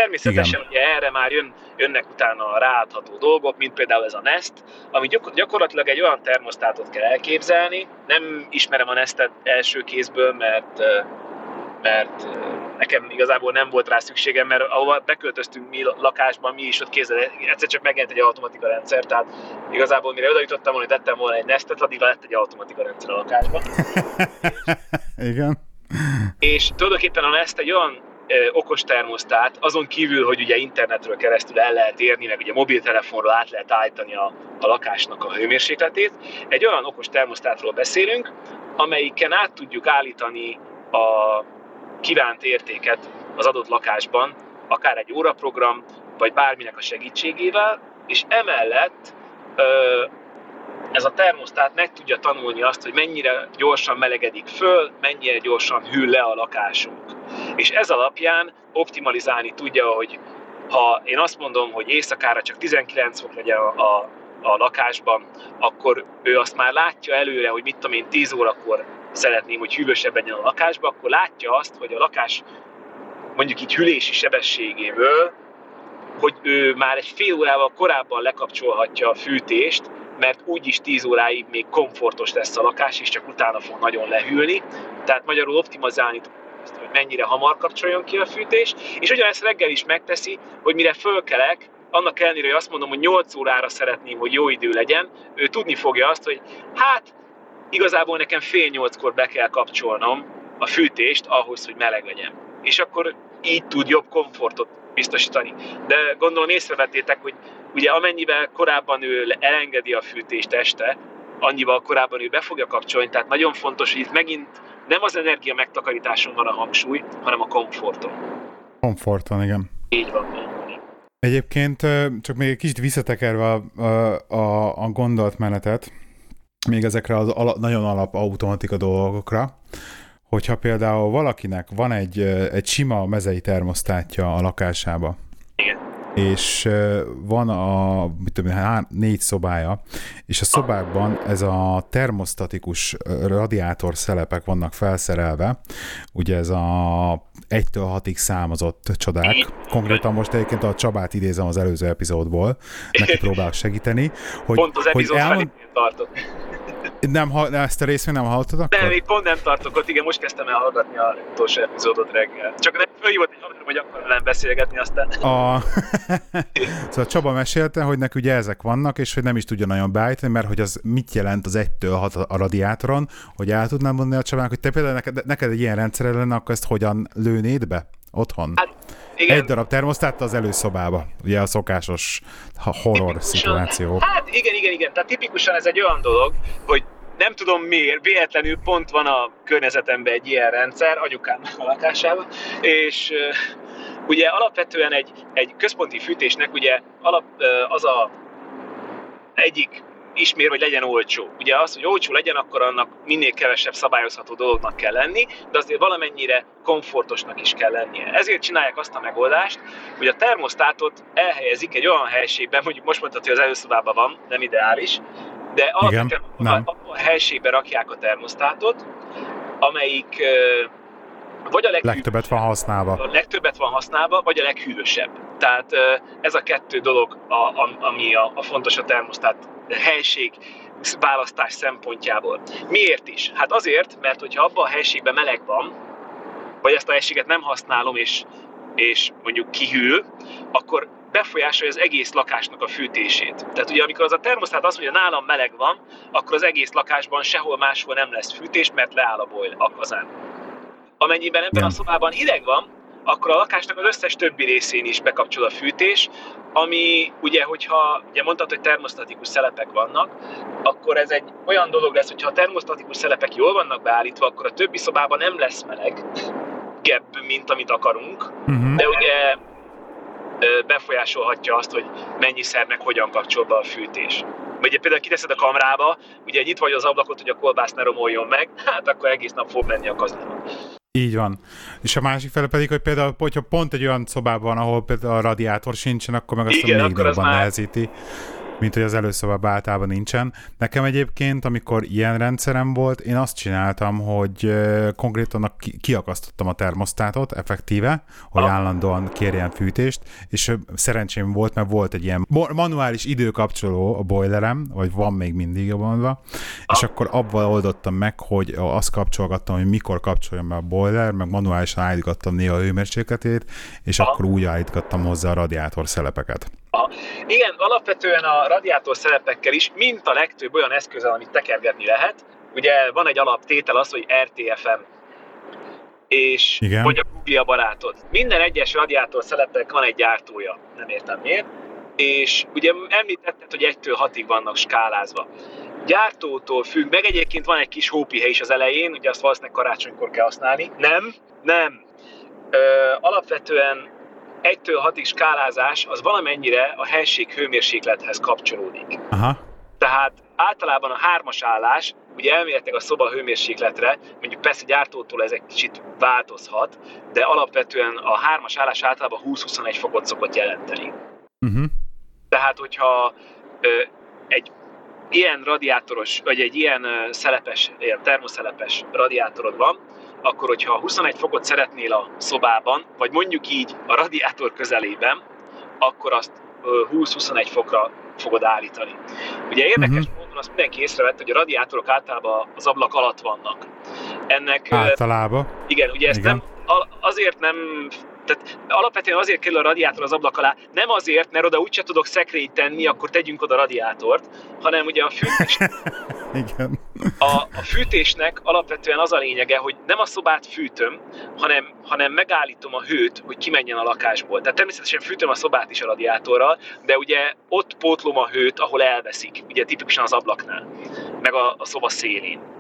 Természetesen Igen. ugye erre már jön, jönnek utána a ráadható dolgok, mint például ez a Nest, ami gyakorlatilag egy olyan termosztátot kell elképzelni. Nem ismerem a Nestet első kézből, mert mert nekem igazából nem volt rá szükségem, mert ahova beköltöztünk mi lakásban, mi is ott kézzel, egyszer csak megjelent egy automatika rendszer, tehát igazából mire oda jutottam volna, hogy tettem volna egy Nestet, addig lett egy automatika rendszer a lakásban. Igen. És tulajdonképpen a Nest egy olyan okos termosztát, azon kívül, hogy ugye internetről keresztül el lehet érni, meg ugye mobiltelefonról át lehet állítani a, a lakásnak a hőmérsékletét. Egy olyan okos termosztátról beszélünk, amelyiken át tudjuk állítani a kívánt értéket az adott lakásban, akár egy óraprogram, vagy bárminek a segítségével, és emellett ez a termosztát meg tudja tanulni azt, hogy mennyire gyorsan melegedik föl, mennyire gyorsan hűl le a lakásunk. És ez alapján optimalizálni tudja, hogy ha én azt mondom, hogy éjszakára csak 19 fok legyen a, a, a lakásban, akkor ő azt már látja előre, hogy mit tudom én, 10 órakor szeretném, hogy hűvösebb legyen a lakásban, akkor látja azt, hogy a lakás mondjuk így hülési sebességéből, hogy ő már egy fél órával korábban lekapcsolhatja a fűtést, mert úgyis 10 óráig még komfortos lesz a lakás, és csak utána fog nagyon lehűlni. Tehát magyarul optimalizálni hogy mennyire hamar kapcsoljon ki a fűtés, és ugyanezt reggel is megteszi, hogy mire fölkelek, annak ellenére, hogy azt mondom, hogy 8 órára szeretném, hogy jó idő legyen, ő tudni fogja azt, hogy hát igazából nekem fél nyolckor be kell kapcsolnom a fűtést ahhoz, hogy meleg legyen. És akkor így tud jobb komfortot biztosítani. De gondolom észrevettétek, hogy ugye amennyivel korábban ő elengedi a fűtést este, annyival korábban ő be fogja kapcsolni, tehát nagyon fontos, hogy itt megint nem az energia megtakarításon van a hangsúly, hanem a komforton. Komforton, igen. Így van. Egyébként csak még egy kicsit visszatekerve a, a, a, gondolatmenetet, még ezekre az ala, nagyon alap automatika dolgokra, hogyha például valakinek van egy, egy sima mezei termosztátja a lakásába, és van a mit tudom, há, négy szobája, és a szobákban ez a termosztatikus radiátor szelepek vannak felszerelve, ugye ez a 1-től 6-ig számozott csodák. Konkrétan most egyébként a Csabát idézem az előző epizódból, neki próbál segíteni. Hogy, Pont az epizód hogy elmond... tartok. Nem, ha, ezt a részt még nem hallottad akkor? Nem, még pont nem tartok ott, igen, most kezdtem el hallgatni a utolsó epizódot reggel. Csak nem fölhívott egy haverom, hogy akkor velem beszélgetni aztán. A... szóval Csaba mesélte, hogy neki ugye ezek vannak, és hogy nem is tudja nagyon beállítani, mert hogy az mit jelent az 1-től 6 a radiátoron, hogy el tudnám mondani a Csabának, hogy te például neked, neked egy ilyen rendszer lenne, akkor ezt hogyan lőnéd be otthon? Hát, igen. Egy darab termosztát az előszobába, ugye a szokásos horror tipikusan, szituáció. Hát igen, igen, igen. Tehát tipikusan ez egy olyan dolog, hogy nem tudom miért, véletlenül pont van a környezetemben egy ilyen rendszer, anyukám a lakásában, és ugye alapvetően egy, egy központi fűtésnek ugye alap, az a egyik ismér, hogy legyen olcsó. Ugye az, hogy olcsó legyen, akkor annak minél kevesebb szabályozható dolognak kell lenni, de azért valamennyire komfortosnak is kell lennie. Ezért csinálják azt a megoldást, hogy a termosztátot elhelyezik egy olyan helységben, mondjuk most mondhatod, hogy az előszobában van, nem ideális, de alapvetően a, a helységbe rakják a termosztátot, amelyik vagy a leghűvösebb, legtöbbet van használva. A legtöbbet van használva, vagy a leghűvösebb. Tehát ez a kettő dolog, a, a, ami a, a fontos a termosztát helység választás szempontjából. Miért is? Hát azért, mert hogyha abban a helységben meleg van, vagy ezt a helységet nem használom, és, és mondjuk kihűl, akkor befolyásolja az egész lakásnak a fűtését. Tehát ugye amikor az a termosztát azt mondja, nálam meleg van, akkor az egész lakásban sehol máshol nem lesz fűtés, mert leáll a boil, a kazán. Amennyiben ebben a szobában hideg van, akkor a lakásnak az összes többi részén is bekapcsol a fűtés, ami ugye, hogyha ugye mondtad, hogy termosztatikus szelepek vannak, akkor ez egy olyan dolog lesz, hogyha a termosztatikus szelepek jól vannak beállítva, akkor a többi szobában nem lesz meleg, gebb, mint amit akarunk, uh-huh. de ugye befolyásolhatja azt, hogy szernek hogyan kapcsol be a fűtés. Ugye például kiteszed a kamrába, ugye itt vagy az ablakot, hogy a kolbász ne romoljon meg, hát akkor egész nap fog menni a kazán. Így van. És a másik fele pedig, hogy például, hogyha pont egy olyan szobában ahol például a radiátor sincsen, akkor meg azt Igen, még jobban már... nehezíti mint hogy az előszobában általában nincsen. Nekem egyébként, amikor ilyen rendszerem volt, én azt csináltam, hogy konkrétan kiakasztottam a termosztátot effektíve, hogy ah. állandóan kérjen fűtést, és szerencsém volt, mert volt egy ilyen manuális időkapcsoló a boilerem, vagy van még mindig és ah. akkor abban oldottam meg, hogy azt kapcsolgattam, hogy mikor kapcsoljon be a boiler, meg manuálisan állítgattam néha a hőmérsékletét, és ah. akkor úgy állítgattam hozzá a radiátor szelepeket. A, igen, alapvetően a radiátor szerepekkel is, mint a legtöbb olyan eszközzel, amit tekergetni lehet, ugye van egy alaptétel az, hogy RTFM, és Igen. hogy a Google a barátod. Minden egyes radiátor szelepek van egy gyártója, nem értem miért, és ugye említetted, hogy 1-től 6-ig vannak skálázva. Gyártótól függ, meg egyébként van egy kis hópihely is az elején, ugye azt valószínűleg karácsonykor kell használni. Nem, nem. Ö, alapvetően 1-től 6-ig skálázás az valamennyire a helység hőmérséklethez kapcsolódik. Aha. Tehát általában a hármas állás, ugye elméletek a szoba hőmérsékletre, mondjuk persze gyártótól ez egy kicsit változhat, de alapvetően a hármas állás általában 20-21 fokot szokott jelenteni. Uh-huh. Tehát, hogyha ö, egy ilyen radiátoros, vagy egy ilyen szelepes, ilyen termoszelepes radiátorod van, akkor hogyha 21 fokot szeretnél a szobában, vagy mondjuk így a radiátor közelében, akkor azt 20-21 fokra fogod állítani. Ugye érdekes uh-huh. módon azt mindenki észrevett, hogy a radiátorok általában az ablak alatt vannak. Ennek, általában. Igen, ugye ezt igen. nem, azért nem tehát alapvetően azért kerül a radiátor az ablak alá, nem azért, mert oda úgyse tudok szekrényt tenni, akkor tegyünk oda radiátort, hanem ugye a fűtés... Igen. A, a fűtésnek alapvetően az a lényege, hogy nem a szobát fűtöm, hanem, hanem megállítom a hőt, hogy kimenjen a lakásból. Tehát természetesen fűtöm a szobát is a radiátorral, de ugye ott pótlom a hőt, ahol elveszik, ugye tipikusan az ablaknál, meg a, a szoba szélén.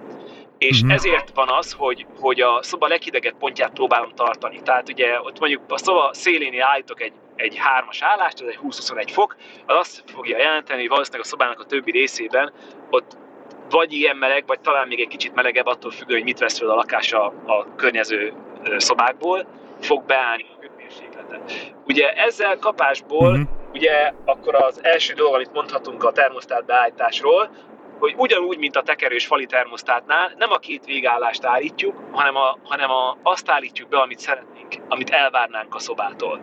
És uh-huh. ezért van az, hogy, hogy a szoba leghidegebb pontját próbálom tartani. Tehát ugye ott mondjuk a szoba szélénél állítok egy, egy hármas állást, ez egy 20-21 fok, az azt fogja jelenteni, hogy valószínűleg a szobának a többi részében ott vagy ilyen meleg, vagy talán még egy kicsit melegebb, attól függő, hogy mit vesz fel a lakás a, a környező szobákból, fog beállni a hőmérsékletet. Ugye ezzel kapásból, uh-huh. ugye akkor az első dolog, amit mondhatunk a termosztát beállításról, hogy ugyanúgy, mint a tekerős fali termosztátnál, nem a két végállást állítjuk, hanem, a, hanem a, azt állítjuk be, amit szeretnénk, amit elvárnánk a szobától.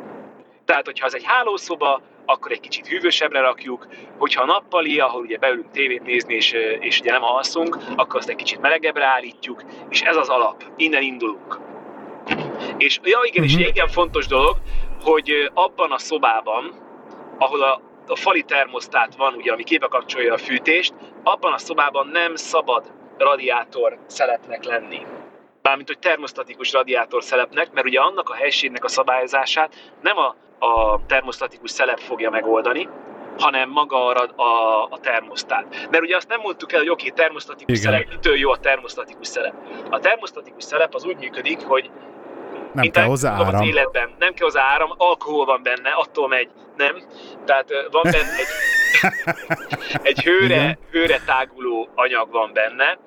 Tehát, hogyha az egy hálószoba, akkor egy kicsit hűvösebbre rakjuk, hogyha nappali, ahol ugye beülünk tévét nézni, és, és ugye nem alszunk, akkor azt egy kicsit melegebbre állítjuk, és ez az alap, innen indulunk. És ja igen, és igen fontos dolog, hogy abban a szobában, ahol a, a fali termosztát van, ugye, ami képbe kapcsolja a fűtést, abban a szobában nem szabad radiátor szelepnek lenni. Bármint, hogy termosztatikus radiátor szelepnek, mert ugye annak a helységnek a szabályozását nem a, a termosztatikus szelep fogja megoldani, hanem maga a, a, a termosztát. Mert ugye azt nem mondtuk el, hogy oké, okay, termosztatikus Igen. szelep, mitől jó a termosztatikus szelep. A termosztatikus szelep az úgy működik, hogy nem kell hozzá áram. Az életben. Nem kell hozzá áram, alkohol van benne, attól megy, nem. Tehát van benne egy, egy hőre, hőre táguló anyag van benne,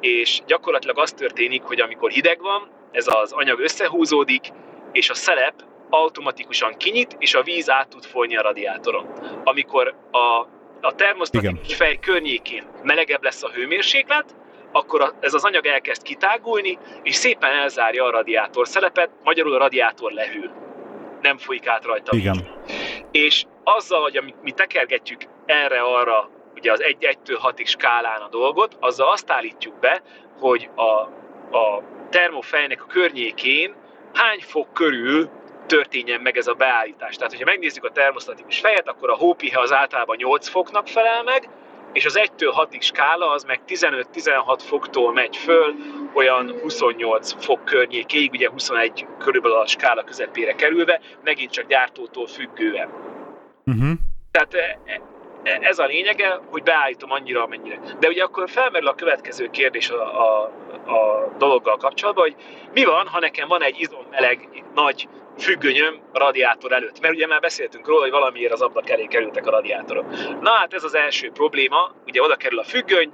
és gyakorlatilag az történik, hogy amikor hideg van, ez az anyag összehúzódik, és a szelep automatikusan kinyit, és a víz át tud folyni a radiátoron. Amikor a, a termosztatikus fej környékén melegebb lesz a hőmérséklet, akkor ez az anyag elkezd kitágulni, és szépen elzárja a radiátor szelepet, magyarul a radiátor lehűl. Nem folyik át rajta. Igen. És azzal, hogy mi tekergetjük erre-arra, ugye az 1-től 6-ig skálán a dolgot, azzal azt állítjuk be, hogy a, a termofejnek a környékén hány fok körül történjen meg ez a beállítás. Tehát, hogyha megnézzük a termosztatikus fejet, akkor a hópihe az általában 8 foknak felel meg, és az 1-től 6-ig skála az meg 15-16 foktól megy föl, olyan 28 fok környékéig, ugye 21 körülbelül a skála közepére kerülve, megint csak gyártótól függően. Uh-huh. Tehát e, e, ez a lényege, hogy beállítom annyira, amennyire. De ugye akkor felmerül a következő kérdés a, a, a dologgal kapcsolatban, hogy mi van, ha nekem van egy izommeleg nagy függönyöm radiátor előtt. Mert ugye már beszéltünk róla, hogy valamiért az ablak elé kerültek a radiátorok. Na hát ez az első probléma, ugye oda kerül a függöny,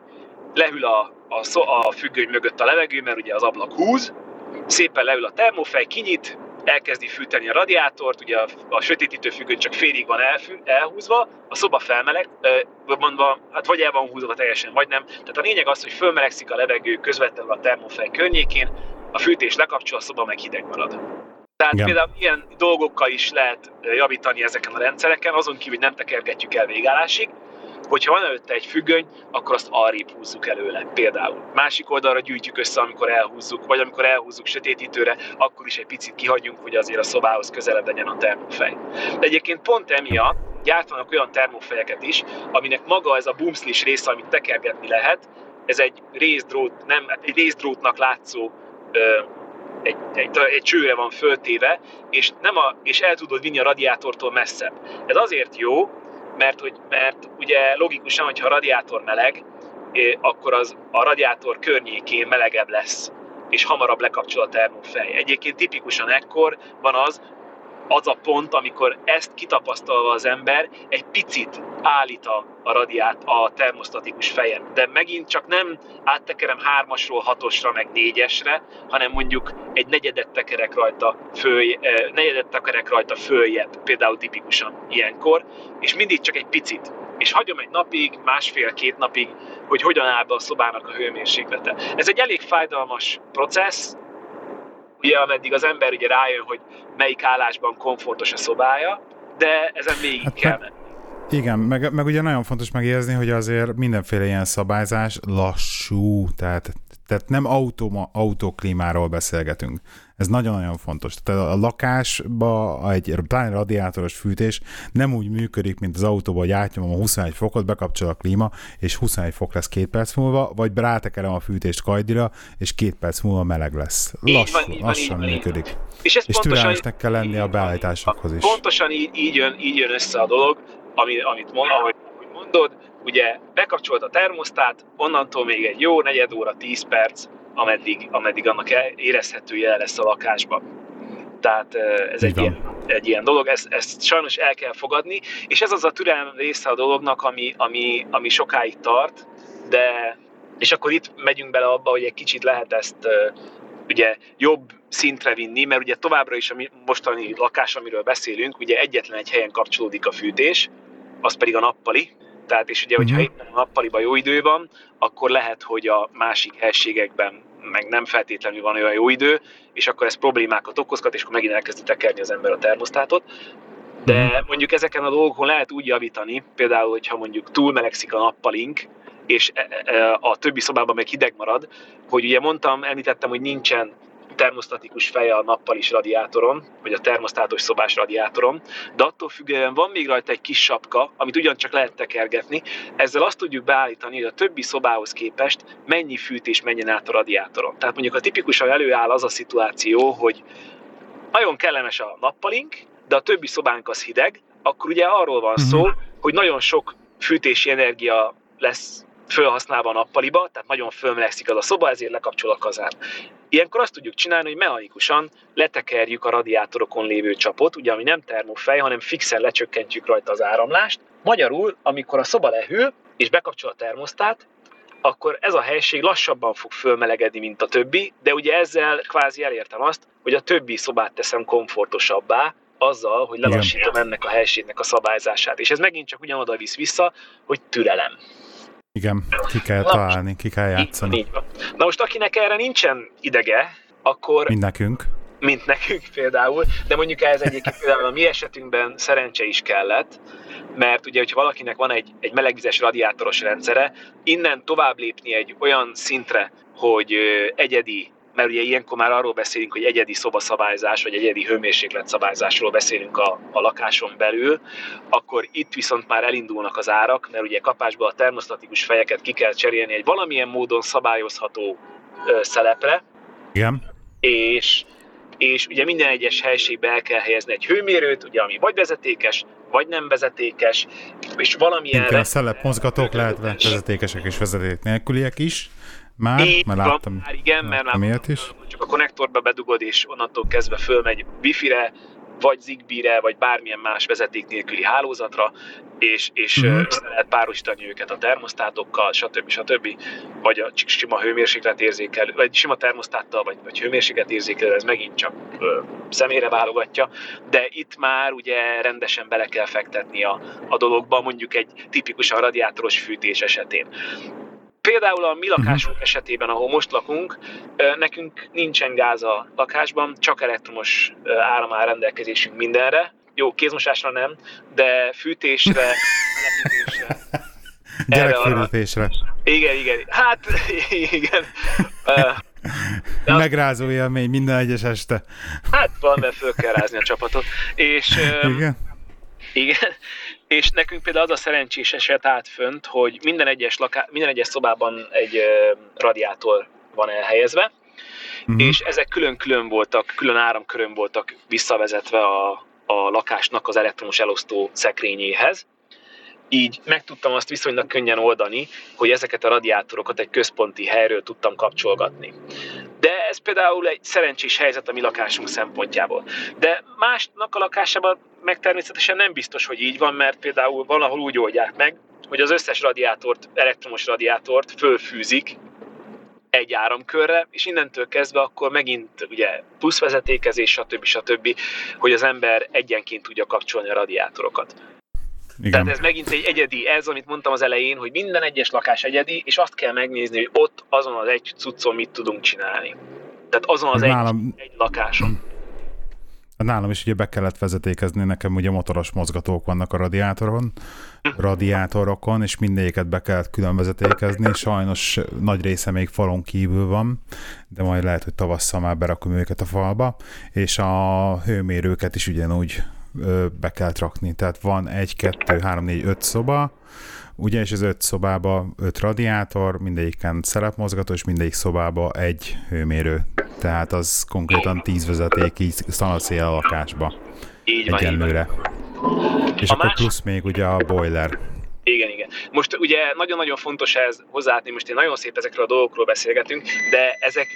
lehűl a, a, a függöny mögött a levegő, mert ugye az ablak húz, szépen leül a termofej, kinyit, elkezdi fűteni a radiátort, ugye a, a sötétítő függöny csak félig van elfű, elhúzva, a szoba felmeleg, mondva, hát vagy el van húzva teljesen, vagy nem. Tehát a lényeg az, hogy fölmelegszik a levegő közvetlenül a termofej környékén, a fűtés lekapcsol, a szoba meg hideg marad. Tehát Igen. például ilyen dolgokkal is lehet javítani ezeken a rendszereken, azon kívül, hogy nem tekergetjük el végállásig, hogyha van előtte egy függöny, akkor azt arrébb húzzuk előle például. Másik oldalra gyűjtjük össze, amikor elhúzzuk, vagy amikor elhúzzuk sötétítőre, akkor is egy picit kihagyjunk, hogy azért a szobához közelebb legyen a termofej. De egyébként pont emiatt gyártanak olyan termofejeket is, aminek maga ez a bumszlis része, amit tekergetni lehet, ez egy részdrót, nem, egy részdrótnak látszó ö, egy, egy, egy csőre van föltéve, és, nem a, és el tudod vinni a radiátortól messzebb. Ez azért jó, mert, hogy, mert ugye logikusan, hogyha a radiátor meleg, akkor az a radiátor környékén melegebb lesz, és hamarabb lekapcsol a termofej. Egyébként tipikusan ekkor van az, az a pont, amikor ezt kitapasztalva az ember egy picit állít a, a radiát, a termosztatikus fejen. De megint csak nem áttekerem hármasról hatosra, meg négyesre, hanem mondjuk egy negyedet tekerek rajta, föl, eh, negyedet tekerek rajta följebb, például tipikusan ilyenkor, és mindig csak egy picit. És hagyom egy napig, másfél-két napig, hogy hogyan áll be a szobának a hőmérséklete. Ez egy elég fájdalmas processz, ugye ameddig az ember ugye rájön, hogy melyik állásban komfortos a szobája, de ezen végig hát, kell menni. Igen, meg, meg ugye nagyon fontos megérzni, hogy azért mindenféle ilyen szabályzás lassú, tehát, tehát nem automa, autoklímáról beszélgetünk. Ez nagyon-nagyon fontos. Tehát a lakásba egy pláne radiátoros fűtés nem úgy működik, mint az autóban, hogy átnyomom a 21 fokot, bekapcsol a klíma, és 21 fok lesz két perc múlva, vagy rátekerem a fűtést kajdira, és két perc múlva meleg lesz. Lassú, van, így lassan van, működik. Van, és, és türelmesnek kell lenni a beállításokhoz is. Pontosan így, így, jön, így jön össze a dolog, ami, amit mond, ahogy mondod, ugye bekapcsolt a termosztát, onnantól még egy jó negyed óra, 10 perc, ameddig, ameddig annak érezhető jel lesz a lakásban. Tehát ez egy ilyen, egy ilyen dolog, ezt, ezt sajnos el kell fogadni, és ez az a türelem része a dolognak, ami, ami, ami sokáig tart, de és akkor itt megyünk bele abba, hogy egy kicsit lehet ezt ugye jobb szintre vinni, mert ugye továbbra is a mostani lakás, amiről beszélünk, ugye egyetlen egy helyen kapcsolódik a fűtés, az pedig a nappali, tehát és ugye, hogyha uh-huh. éppen nappaliban jó idő van, akkor lehet, hogy a másik helységekben meg nem feltétlenül van olyan jó idő, és akkor ez problémákat okozhat, és akkor megint elkezdi tekerni az ember a termosztátot. De mhm. mondjuk ezeken a dolgokon lehet úgy javítani, például, hogyha mondjuk túl melegszik a nappalink, és e, e, a többi szobában meg hideg marad, hogy ugye mondtam, említettem, hogy nincsen termosztatikus feje a nappalis radiátoron, vagy a termosztátos szobás radiátoron, de attól függően van még rajta egy kis sapka, amit ugyancsak lehet tekergetni. Ezzel azt tudjuk beállítani, hogy a többi szobához képest mennyi fűtés menjen át a radiátoron. Tehát mondjuk a tipikusan előáll az a szituáció, hogy nagyon kellemes a nappalink, de a többi szobánk az hideg, akkor ugye arról van szó, uh-huh. hogy nagyon sok fűtési energia lesz felhasználva a nappaliba, tehát nagyon fölmelegszik az a szoba, ezért lekapcsol a kazán. Ilyenkor azt tudjuk csinálni, hogy mechanikusan letekerjük a radiátorokon lévő csapot, ugye ami nem termofej, hanem fixen lecsökkentjük rajta az áramlást. Magyarul, amikor a szoba lehűl, és bekapcsol a termosztát, akkor ez a helység lassabban fog fölmelegedni, mint a többi, de ugye ezzel kvázi elértem azt, hogy a többi szobát teszem komfortosabbá, azzal, hogy lelassítom ennek a helységnek a szabályzását. És ez megint csak ugyanoda visz vissza, hogy türelem. Igen, ki kell Na, találni, ki kell játszani. Így, így van. Na most akinek erre nincsen idege, akkor... Mint nekünk. Mint nekünk például, de mondjuk ez egyébként például a mi esetünkben szerencse is kellett, mert ugye, hogyha valakinek van egy, egy melegvizes radiátoros rendszere, innen tovább lépni egy olyan szintre, hogy egyedi mert ugye ilyenkor már arról beszélünk, hogy egyedi szobaszabályzás, vagy egyedi hőmérsékletszabályzásról beszélünk a, a lakáson belül, akkor itt viszont már elindulnak az árak, mert ugye kapásból a termosztatikus fejeket ki kell cserélni egy valamilyen módon szabályozható ö, szelepre. Igen. És, és ugye minden egyes helységbe el kell helyezni egy hőmérőt, ugye, ami vagy vezetékes, vagy nem vezetékes, és valamilyen... A szelep mozgatók lehet vezetékesek és vezeték nélküliek is. Már? Így már láttam. Már igen, mert már is. csak a konnektorba bedugod, és onnantól kezdve fölmegy wifi-re, vagy Zigbee-re, vagy bármilyen más vezeték nélküli hálózatra, és, és uh-huh. össze lehet párosítani őket a termosztátokkal, stb. stb. Vagy a sima hőmérséklet érzékelő, vagy sima termosztáttal, vagy, vagy hőmérséklet érzékelő, ez megint csak ö, személyre válogatja, de itt már ugye rendesen bele kell fektetni a, a dologba, mondjuk egy tipikusan radiátoros fűtés esetén. Például a mi mhm. lakásunk uh-huh. esetében, ahol most lakunk, nekünk nincsen gáz a lakásban, csak elektromos áram áll rendelkezésünk mindenre. Jó, kézmosásra nem, de fűtésre, melegítésre. Gyerekfürítésre. Igen, igen. Hát, igen. De Megrázó élmény minden egyes este. Hát valamivel föl kell rázni a csapatot. És, igen? Igen, és nekünk például az a szerencsés eset állt fönt, hogy minden egyes, laká, minden egyes szobában egy uh, radiátor van elhelyezve, uh-huh. és ezek külön-külön voltak, külön áramkörön voltak visszavezetve a, a lakásnak az elektromos elosztó szekrényéhez. Így meg tudtam azt viszonylag könnyen oldani, hogy ezeket a radiátorokat egy központi helyről tudtam kapcsolgatni. De ez például egy szerencsés helyzet a mi lakásunk szempontjából. De másnak a lakásában meg természetesen nem biztos, hogy így van, mert például valahol úgy oldják meg, hogy az összes radiátort, elektromos radiátort fölfűzik egy áramkörre, és innentől kezdve akkor megint ugye plusz vezetékezés, stb. stb., hogy az ember egyenként tudja kapcsolni a radiátorokat. Igen. Tehát ez megint egy egyedi, ez, amit mondtam az elején, hogy minden egyes lakás egyedi, és azt kell megnézni, hogy ott azon az egy cuccon mit tudunk csinálni. Tehát azon az Nálam... egy, egy lakáson. Hát nálam is ugye be kellett vezetékezni, nekem ugye motoros mozgatók vannak a radiátoron, radiátorokon, és mindegyiket be kellett külön vezetékezni, sajnos nagy része még falon kívül van, de majd lehet, hogy tavasszal már berakom őket a falba, és a hőmérőket is ugyanúgy be kell rakni, tehát van egy, kettő, három, négy, öt szoba, ugye, és az öt szobába öt radiátor, mindegyiken szerepmozgató, és mindegyik szobába egy hőmérő. Tehát az konkrétan tíz vezeték így szanaszél a lakásba. Így van, Egyenlőre. És a akkor más... plusz még ugye a boiler. Igen, igen. Most ugye nagyon-nagyon fontos ez hozzáadni, most én nagyon szép ezekről a dolgokról beszélgetünk, de ezek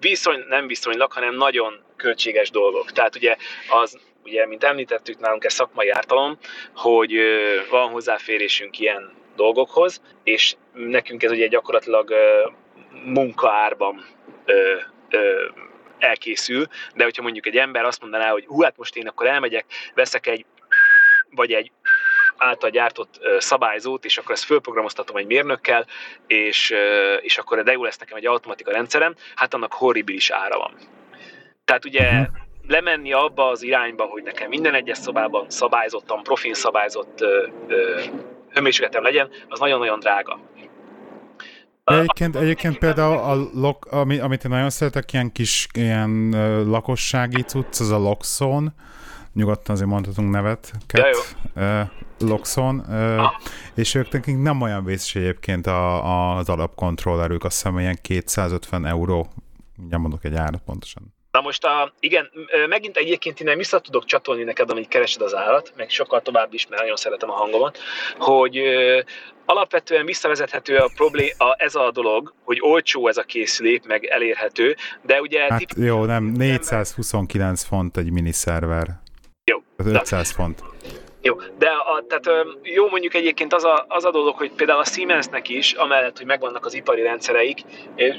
viszony, nem viszonylag, hanem nagyon költséges dolgok. Tehát ugye az ugye, mint említettük, nálunk ez szakmai ártalom, hogy van hozzáférésünk ilyen dolgokhoz, és nekünk ez ugye gyakorlatilag munkaárban elkészül, de hogyha mondjuk egy ember azt mondaná, hogy hú, hát most én akkor elmegyek, veszek egy vagy egy által gyártott szabályzót, és akkor ezt fölprogramoztatom egy mérnökkel, és, és akkor de jó lesz nekem egy automatika rendszerem, hát annak horribilis ára van. Tehát ugye mhm. Lemenni abba az irányba, hogy nekem minden egyes szobában szabályzottan, profin szabályzott hőmérsékletem legyen, az nagyon-nagyon drága. Egyébként, egyébként például a lok, ami, amit én nagyon szeretek, ilyen kis ilyen lakossági cucc, az a Loxon, nyugodtan azért mondhatunk nevet, Ket, uh, Loxon, uh, ah. és ők nekik nem olyan vészes egyébként a, a, az alapkontrollerük, azt hiszem ilyen 250 euró, mindjárt mondok egy árat pontosan. Na most a, igen, megint egyébként innen vissza tudok csatolni neked, amit keresed az állat, meg sokkal tovább is, mert nagyon szeretem a hangomat, hogy alapvetően visszavezethető a problém, a, ez a dolog, hogy olcsó ez a készülék, meg elérhető, de ugye... Hát tip- jó, nem, 429 font egy miniszerver. Jó. Tehát 500 font. Jó, de a, tehát jó mondjuk egyébként az a, az a dolog, hogy például a Siemensnek is, amellett, hogy megvannak az ipari rendszereik, és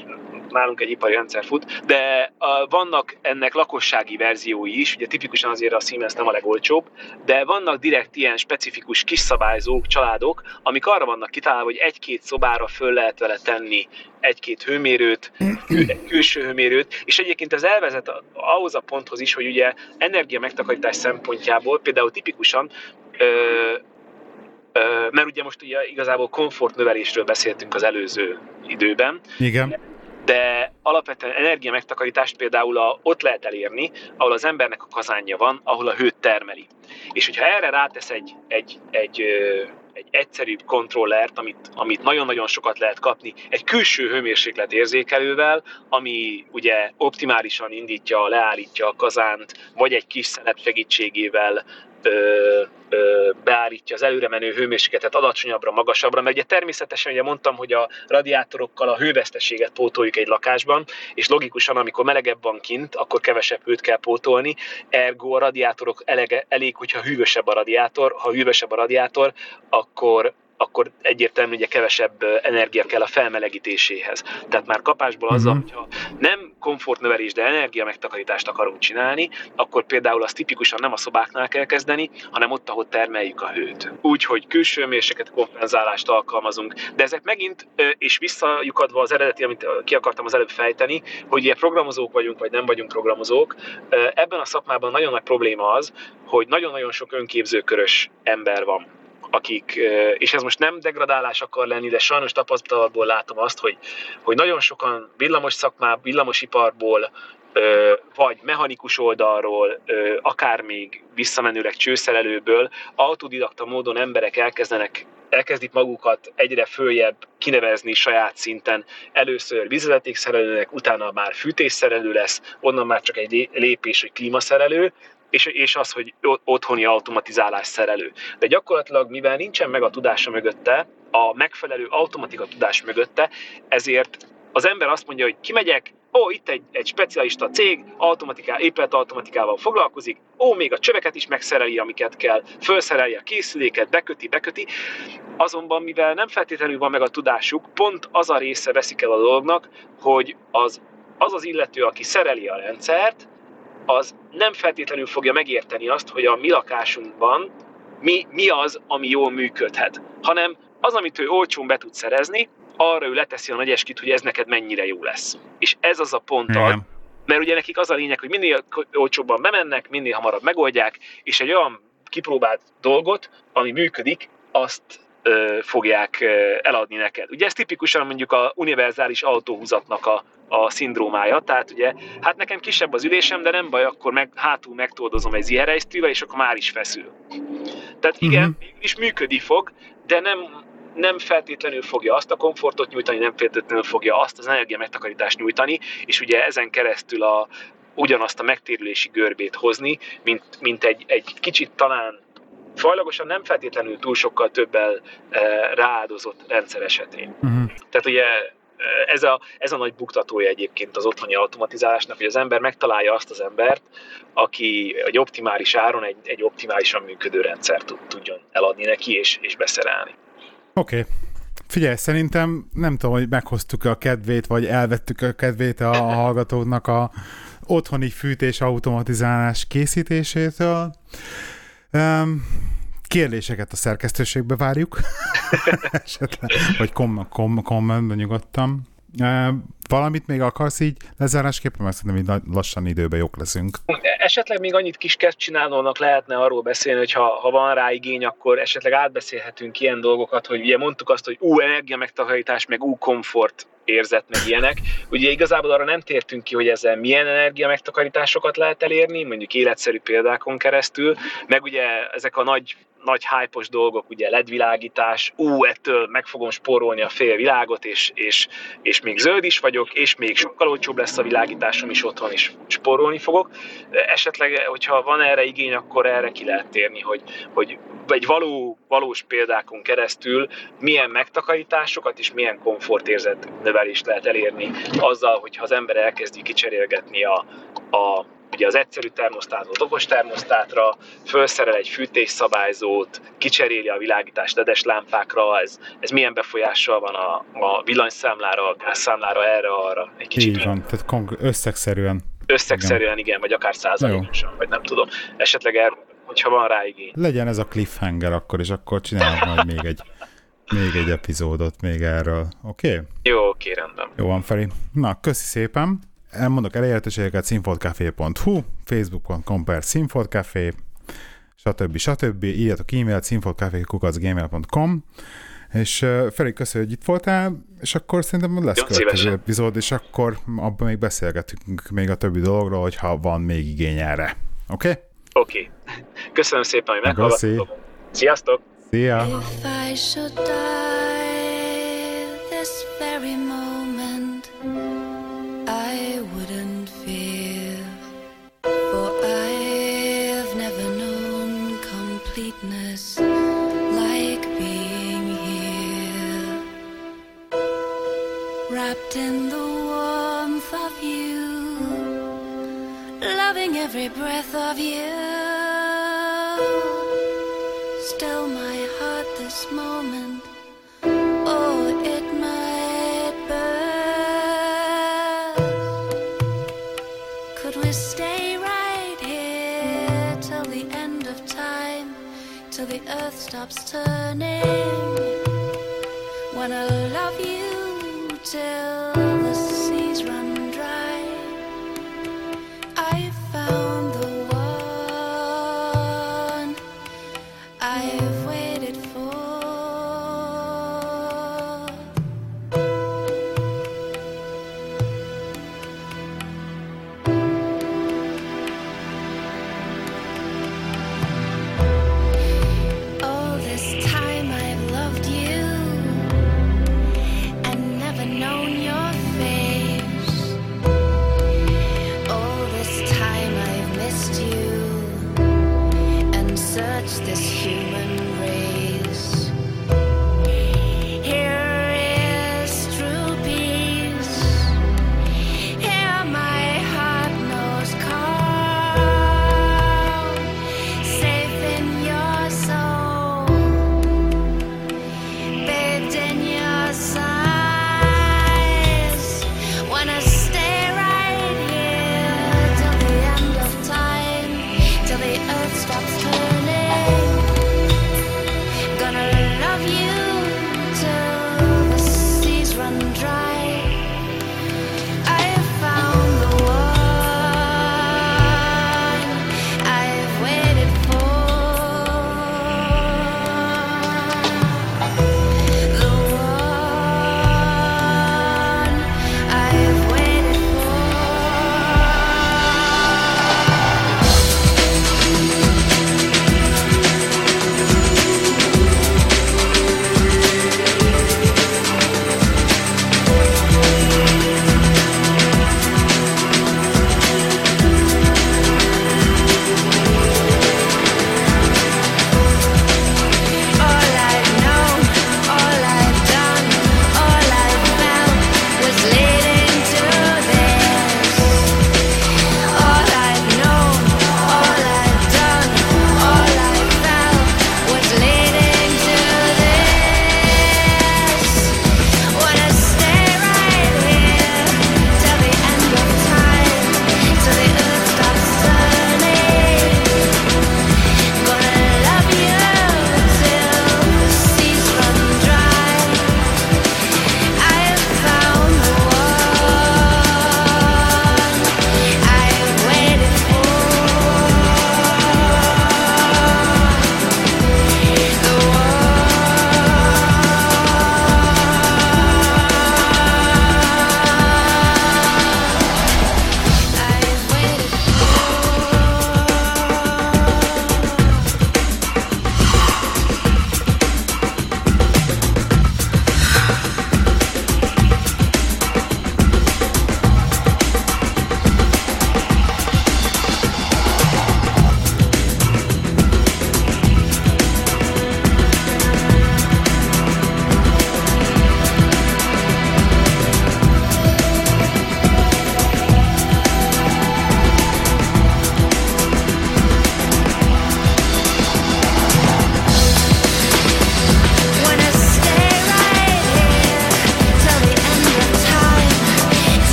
nálunk egy ipari rendszer fut, de vannak ennek lakossági verziói is, ugye tipikusan azért a Siemens nem a legolcsóbb, de vannak direkt ilyen specifikus kiszabályzók, családok, amik arra vannak kitalálva, hogy egy-két szobára föl lehet vele tenni egy-két hőmérőt, külső hőmérőt, és egyébként ez elvezet ahhoz a ponthoz is, hogy ugye energia megtakarítás szempontjából például tipikusan ö, mert ugye most ugye igazából komfortnövelésről beszéltünk az előző időben. Igen de alapvetően energia megtakarítást például a, ott lehet elérni, ahol az embernek a kazánja van, ahol a hőt termeli. És hogyha erre rátesz egy, egy, egy, egy egyszerűbb kontrollert, amit, amit nagyon-nagyon sokat lehet kapni, egy külső hőmérséklet érzékelővel, ami ugye optimálisan indítja, leállítja a kazánt, vagy egy kis szenet segítségével ö, ö, beállítja az előre menő hőmérsékletet alacsonyabbra, magasabbra, mert ugye természetesen ugye mondtam, hogy a radiátorokkal a hőveszteséget pótoljuk egy lakásban, és logikusan, amikor melegebb van kint, akkor kevesebb hőt kell pótolni, ergo a radiátorok elege, elég, hogyha hűvösebb a radiátor, ha hűvösebb a radiátor, akkor akkor egyértelmű, hogy kevesebb energia kell a felmelegítéséhez. Tehát már kapásból azzal, uh-huh. hogyha nem komfortnövelés, de energia megtakarítást akarunk csinálni, akkor például az tipikusan nem a szobáknál kell kezdeni, hanem ott, ahol termeljük a hőt. Úgy, hogy külső mérséket kompenzálást alkalmazunk. De ezek megint, és visszajukadva az eredeti, amit ki akartam az előbb fejteni, hogy ilyen programozók vagyunk, vagy nem vagyunk programozók, ebben a szakmában nagyon nagy probléma az, hogy nagyon-nagyon sok önképzőkörös ember van akik, és ez most nem degradálás akar lenni, de sajnos tapasztalatból látom azt, hogy, hogy nagyon sokan villamos szakmából, villamosiparból, vagy mechanikus oldalról, akár még visszamenőleg csőszerelőből, autodidakta módon emberek elkezdenek elkezdik magukat egyre följebb kinevezni saját szinten. Először vízvezetékszerelőnek, utána már fűtésszerelő lesz, onnan már csak egy lépés, hogy klímaszerelő, és, és az, hogy otthoni automatizálás szerelő. De gyakorlatilag, mivel nincsen meg a tudása mögötte, a megfelelő automatika tudás mögötte, ezért az ember azt mondja, hogy kimegyek, ó, itt egy, egy specialista cég, automatiká, épület automatikával foglalkozik, ó, még a csöveket is megszereli, amiket kell, felszereli a készüléket, beköti, beköti. Azonban, mivel nem feltétlenül van meg a tudásuk, pont az a része veszik el a dolognak, hogy az az, az illető, aki szereli a rendszert, az nem feltétlenül fogja megérteni azt, hogy a mi lakásunkban mi, mi az, ami jól működhet, hanem az, amit ő olcsón be tud szerezni, arra ő leteszi a nagy eskit, hogy ez neked mennyire jó lesz. És ez az a pont, Igen. mert ugye nekik az a lényeg, hogy minél olcsóbban bemennek, minél hamarabb megoldják, és egy olyan kipróbált dolgot, ami működik, azt fogják eladni neked. Ugye ez tipikusan mondjuk a univerzális autóhúzatnak a, a szindrómája, tehát ugye, hát nekem kisebb az ülésem, de nem baj, akkor meg, hátul megtoldozom egy ziherejsztűvel, és akkor már is feszül. Tehát igen, uh-huh. is működni fog, de nem, nem feltétlenül fogja azt a komfortot nyújtani, nem feltétlenül fogja azt az energia megtakarítást nyújtani, és ugye ezen keresztül a, ugyanazt a megtérülési görbét hozni, mint, mint egy, egy kicsit talán fajlagosan nem feltétlenül túl sokkal többel e, rááldozott rendszer esetén. Uh-huh. Tehát ugye ez a, ez a nagy buktatója egyébként az otthoni automatizálásnak, hogy az ember megtalálja azt az embert, aki egy optimális áron egy, egy optimálisan működő rendszert tudjon eladni neki és, és beszerelni. Oké. Okay. Figyelj, szerintem nem tudom, hogy meghoztuk a kedvét, vagy elvettük a kedvét a hallgatóknak a otthoni fűtés automatizálás készítésétől. Um, kérdéseket a szerkesztőségbe várjuk, esetleg, vagy kom- kom- kommentben nyugodtan. Uh, valamit még akarsz így lezárásképpen, mert szerintem így lassan időbe jók leszünk. Esetleg még annyit kis csinálónak lehetne arról beszélni, hogy ha, ha van rá igény, akkor esetleg átbeszélhetünk ilyen dolgokat, hogy ugye mondtuk azt, hogy ú, energia megtakarítás, meg ú, komfort érzet, meg ilyenek. Ugye igazából arra nem tértünk ki, hogy ezzel milyen energia megtakarításokat lehet elérni, mondjuk életszerű példákon keresztül, meg ugye ezek a nagy nagy hype dolgok, ugye ledvilágítás, ú, ettől meg fogom spórolni a fél világot, és, és, és még zöld is vagyok, és még sokkal olcsóbb lesz a világításom is otthon, is spórolni fogok. Esetleg, hogyha van erre igény, akkor erre ki lehet térni, hogy, hogy egy való, valós példákon keresztül milyen megtakarításokat és milyen komfortérzet növelést lehet elérni azzal, hogyha az ember elkezdi kicserélgetni a, a ugye az egyszerű termosztátot okos termosztátra, felszerel egy fűtésszabályzót, kicseréli a világítást ledes lámpákra, ez, ez milyen befolyással van a, a villanyszámlára, a gázszámlára, erre, arra. Egy kicsit Így van, tehát konk- összegszerűen. Összegszerűen, igen, igen vagy akár százalékosan, vagy nem tudom. Esetleg erre, hogyha van rá igény. Legyen ez a cliffhanger akkor, és akkor csinálunk majd még egy még egy epizódot még erről, oké? Okay? Jó, oké, okay, rendben. Jó van, Feri. Na, köszi szépen elmondok elérhetőségeket színfoltcafé.hu, facebook.com per színfoltcafé, stb. stb. Írjatok e-mailt színfoltcafé.gmail.com és Feri, köszönjük, hogy itt voltál, és akkor szerintem lesz következő epizód, és akkor abban még beszélgetünk még a többi dologról, hogyha van még igény erre. Oké? Okay? Oké. Okay. Köszönöm szépen, hogy meghallgattatok. Sziasztok! Szia! I wouldn't fear, for I've never known completeness like being here, wrapped in the warmth of you, loving every breath of you. Stay right here till the end of time, till the earth stops turning? I love you till